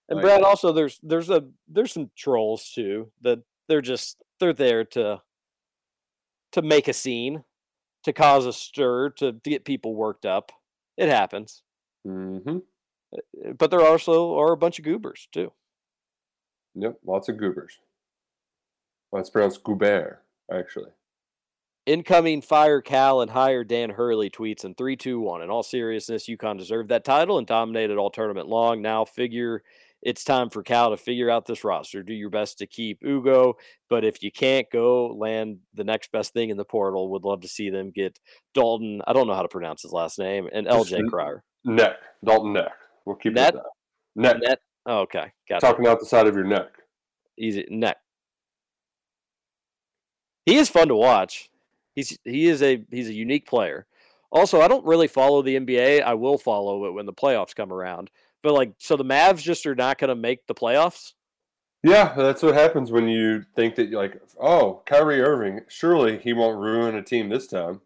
And like, Brad, also there's there's a there's some trolls too that they're just they're there to to make a scene, to cause a stir, to, to get people worked up. It happens. Mm-hmm. Uh, but there also are a bunch of goobers too. Yep, lots of goobers. Well, it's pronounced goober, actually. Incoming fire Cal and hire Dan Hurley tweets in 3 2 1. In all seriousness, UConn deserved that title and dominated all tournament long. Now figure it's time for Cal to figure out this roster. Do your best to keep Ugo, but if you can't go land the next best thing in the portal, would love to see them get Dalton. I don't know how to pronounce his last name and LJ Cryer. Neck. Dalton Neck. We'll keep Net. That. Neck. Net. Oh, okay. Got Talking out the side of your neck. Easy neck. He is fun to watch. He's he is a he's a unique player. Also, I don't really follow the NBA. I will follow it when the playoffs come around. But like, so the Mavs just are not going to make the playoffs. Yeah, that's what happens when you think that you're like, oh, Kyrie Irving, surely he won't ruin a team this time.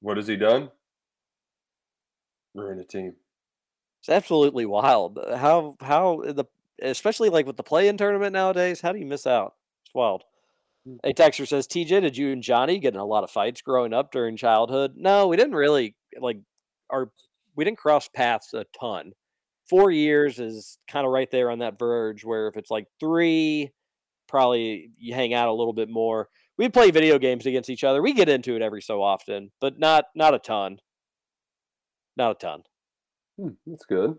What has he done? Ruin a team. It's absolutely wild. How how the especially like with the play-in tournament nowadays, how do you miss out? It's wild. A texter says, TJ, did you and Johnny get in a lot of fights growing up during childhood? No, we didn't really like our we didn't cross paths a ton. Four years is kind of right there on that verge where if it's like three, probably you hang out a little bit more. We play video games against each other. We get into it every so often, but not not a ton. Not a ton. Hmm, that's good.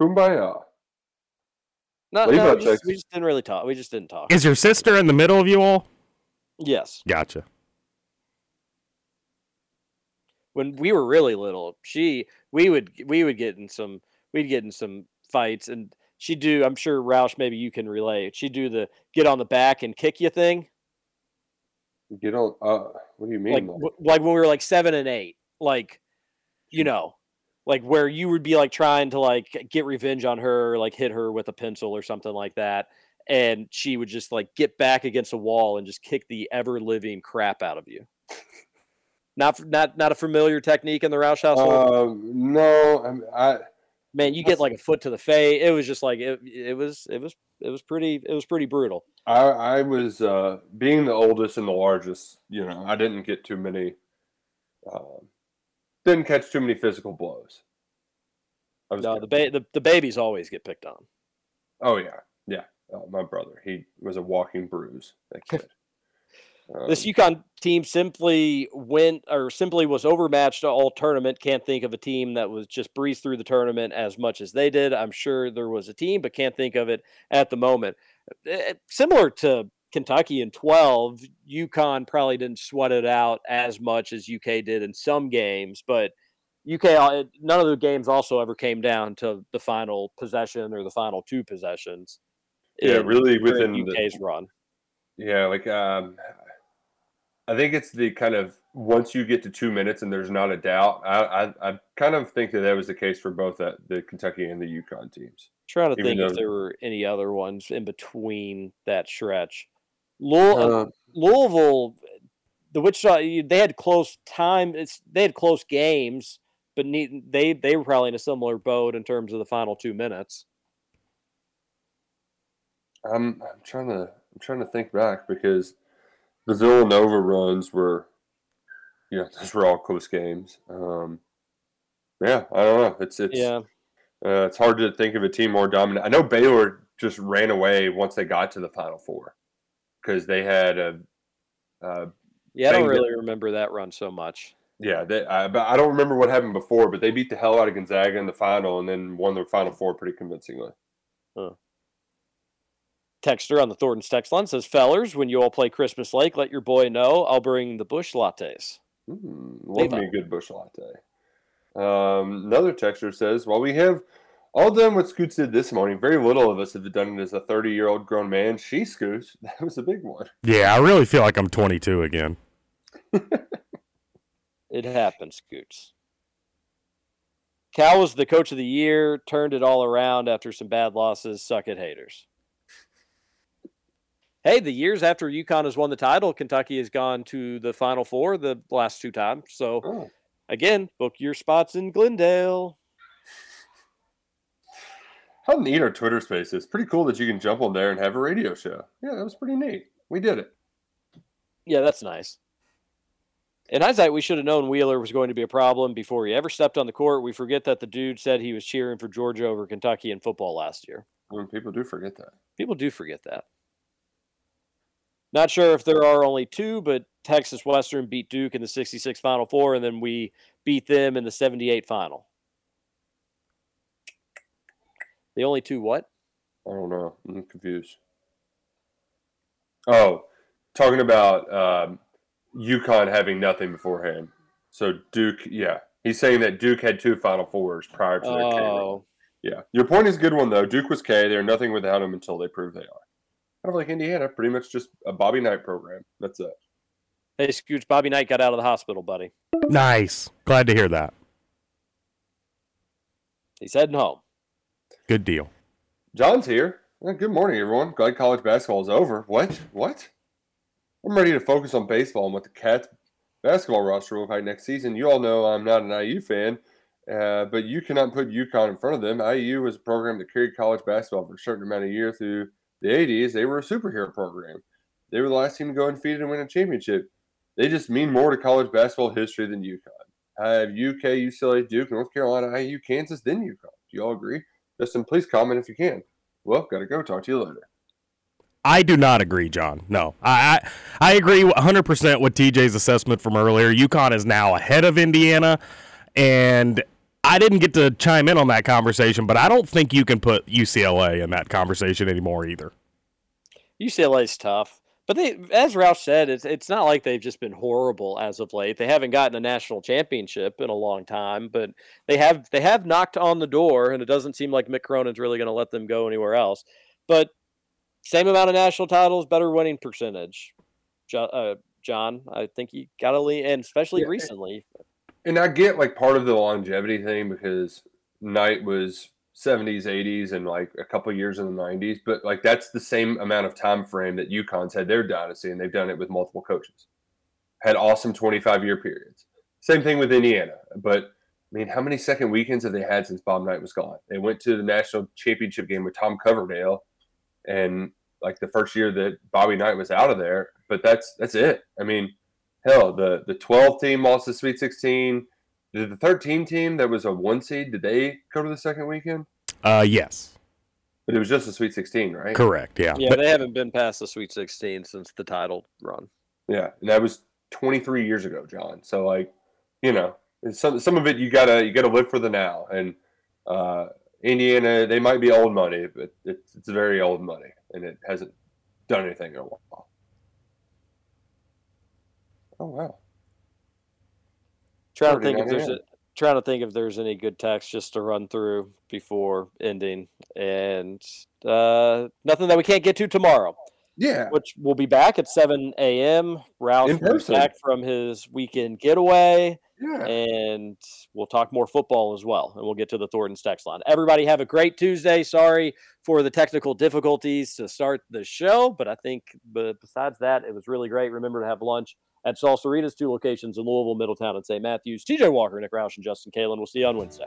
Kumbaya. No, Leave no out we, just, we just didn't really talk. We just didn't talk. Is your sister in the middle of you all? yes. Gotcha. when we were really little, she we would we would get in some we'd get in some fights and she'd do I'm sure Roush maybe you can relate. She'd do the get on the back and kick you thing. Get on. Uh, what do you mean? Like w- like when we were like 7 and 8. Like you know, like where you would be like trying to like get revenge on her, like hit her with a pencil or something like that. And she would just like get back against a wall and just kick the ever living crap out of you. not not not a familiar technique in the Roush household. Um, no, I, I man, you get like a foot to the face. It was just like it, it was it was it was pretty it was pretty brutal. I, I was uh, being the oldest and the largest. You know, I didn't get too many. Um, didn't catch too many physical blows. No, the, ba- the the babies always get picked on. Oh yeah, yeah. Uh, my brother, he was a walking bruise. That kid. This Um, UConn team simply went or simply was overmatched all tournament. Can't think of a team that was just breezed through the tournament as much as they did. I'm sure there was a team, but can't think of it at the moment. Eh, Similar to Kentucky in 12, UConn probably didn't sweat it out as much as UK did in some games, but UK none of the games also ever came down to the final possession or the final two possessions. Yeah, in- really within the- UK's run. Yeah, like um, I think it's the kind of once you get to two minutes and there's not a doubt. I I, I kind of think that that was the case for both that the Kentucky and the UConn teams. Trying to Even think if there were any other ones in between that stretch. Louisville, Uh, Louisville, the Wichita, they had close time. It's they had close games, but ne- they they were probably in a similar boat in terms of the final two minutes. I'm I'm trying to I'm trying to think back because the Villanova runs were, yeah, those were all close games. Um, yeah, I don't know. It's it's Yeah. uh, it's hard to think of a team more dominant. I know Baylor just ran away once they got to the Final Four because they had a. Uh, Yeah, I don't really remember that run so much. Yeah, they, I, but I don't remember what happened before, but they beat the hell out of Gonzaga in the final and then won the Final Four pretty convincingly. Texter on the Thornton's text line says, "Fellers, when you all play Christmas Lake, let your boy know. I'll bring the Busch lattes." Mm, love Levi. me a good Busch latte. Um, another texter says, while we have all done what Scoots did this morning, very little of us have done it as a 30 year old grown man. She, Scoots, that was a big one. Yeah, I really feel like I'm 22 again. It happens, Scoots. Cal was the coach of the year, turned it all around after some bad losses. Suck it, haters. Hey, the years after UConn has won the title, Kentucky has gone to the Final Four the last two times. So, Oh. again, book your spots in Glendale. How neat are Twitter spaces? Pretty cool that you can jump on there and have a radio show. Yeah, that was pretty neat. We did it. Yeah, that's nice. In hindsight, we should have known Wheeler was going to be a problem before he ever stepped on the court. We forget that the dude said he was cheering for Georgia over Kentucky in football last year. I mean, people do forget that. People do forget that. Not sure if there are only two, but Texas Western beat Duke in the 66 Final Four, and then we beat them in the 78 Final. The only two what? I don't know. I'm confused. Oh, talking about um, UConn having nothing beforehand. So Duke, yeah, he's saying that Duke had two Final Fours prior to their K. Oh, Yeah, your point is a good one though. Duke was K. They're nothing without him until they prove they are. Kind of like Indiana, pretty much just a Bobby Knight program. That's it. hey, Scooch, Bobby Knight got out of the hospital, buddy. Nice. Glad to hear that. He's heading home. Good deal. John's here. Good morning, everyone. Glad college basketball is over. What? What? I'm ready to focus on baseball and what the Cats basketball roster will look like next season. You all know I'm not an IU fan, uh, but you cannot put UConn in front of them. IU was a program that carried college basketball for a certain amount of years through the 80s. They were a superhero program. They were the last team to go undefeated and win a championship. They just mean more to college basketball history than UConn. I have UK, UCLA, Duke, North Carolina, IU, Kansas, then UConn. Do you all agree? Justin, please comment if you can. Well, gotta go. Talk to you later. I do not agree, John. No, I I, I agree 100 percent with TJ's assessment from earlier. UConn is now ahead of Indiana, and I, I didn't get to chime in on that conversation, but I don't think you can put UCLA in that conversation anymore either. UCLA's tough. But they, as Roush said, it's it's not like they've just been horrible as of late. They haven't gotten a national championship in a long time, but they have they have knocked on the door, and it doesn't seem like Mick Cronin's really going to let them go anywhere else. But same amount of national titles, better winning percentage. Jo- uh, John, I think you got to lean, and especially Yeah, recently. And I get like part of the longevity thing because Knight was 70s, 80s, and like a couple years in the 90s, but like that's the same amount of time frame that UConn's had their dynasty, and they've done it with multiple coaches. Had awesome 25 year periods. Same thing with Indiana, but I mean, how many second weekends have they had since Bob Knight was gone? They went to the national championship game with Tom Coverdale, and like the first year that Bobby Knight was out of there, but that's that's it. I mean, hell, the the 12 team lost the Sweet 16. Did the 13 team that was a one seed, did they go to the second weekend? Uh, yes, But it was just a Sweet 16, right? correct. Yeah, Yeah, But- they haven't been past the Sweet 16 since the title run. Yeah, and that was 23 years ago, John. So like, you know, some some of it you gotta you gotta live for the now. And uh, Indiana, they might be old money, but it's it's very old money, and it hasn't done anything in a while. Oh wow. Trying to think if there's a, trying to think if there's any good text just to run through before ending, and uh, nothing that we can't get to tomorrow. Yeah. Which will be back at 7 a.m. Roush In will be back from his weekend getaway. Yeah. And we'll talk more football as well. And we'll get to the Thornton's text line. Everybody have a great Tuesday. Sorry for the technical difficulties to start the show, but I think but besides that, it was really great. Remember to have lunch at Salsarita's two locations in Louisville, Middletown, and St. Matthews. TJ Walker, Nick Roush, and Justin Kalen. We'll see you on Wednesday.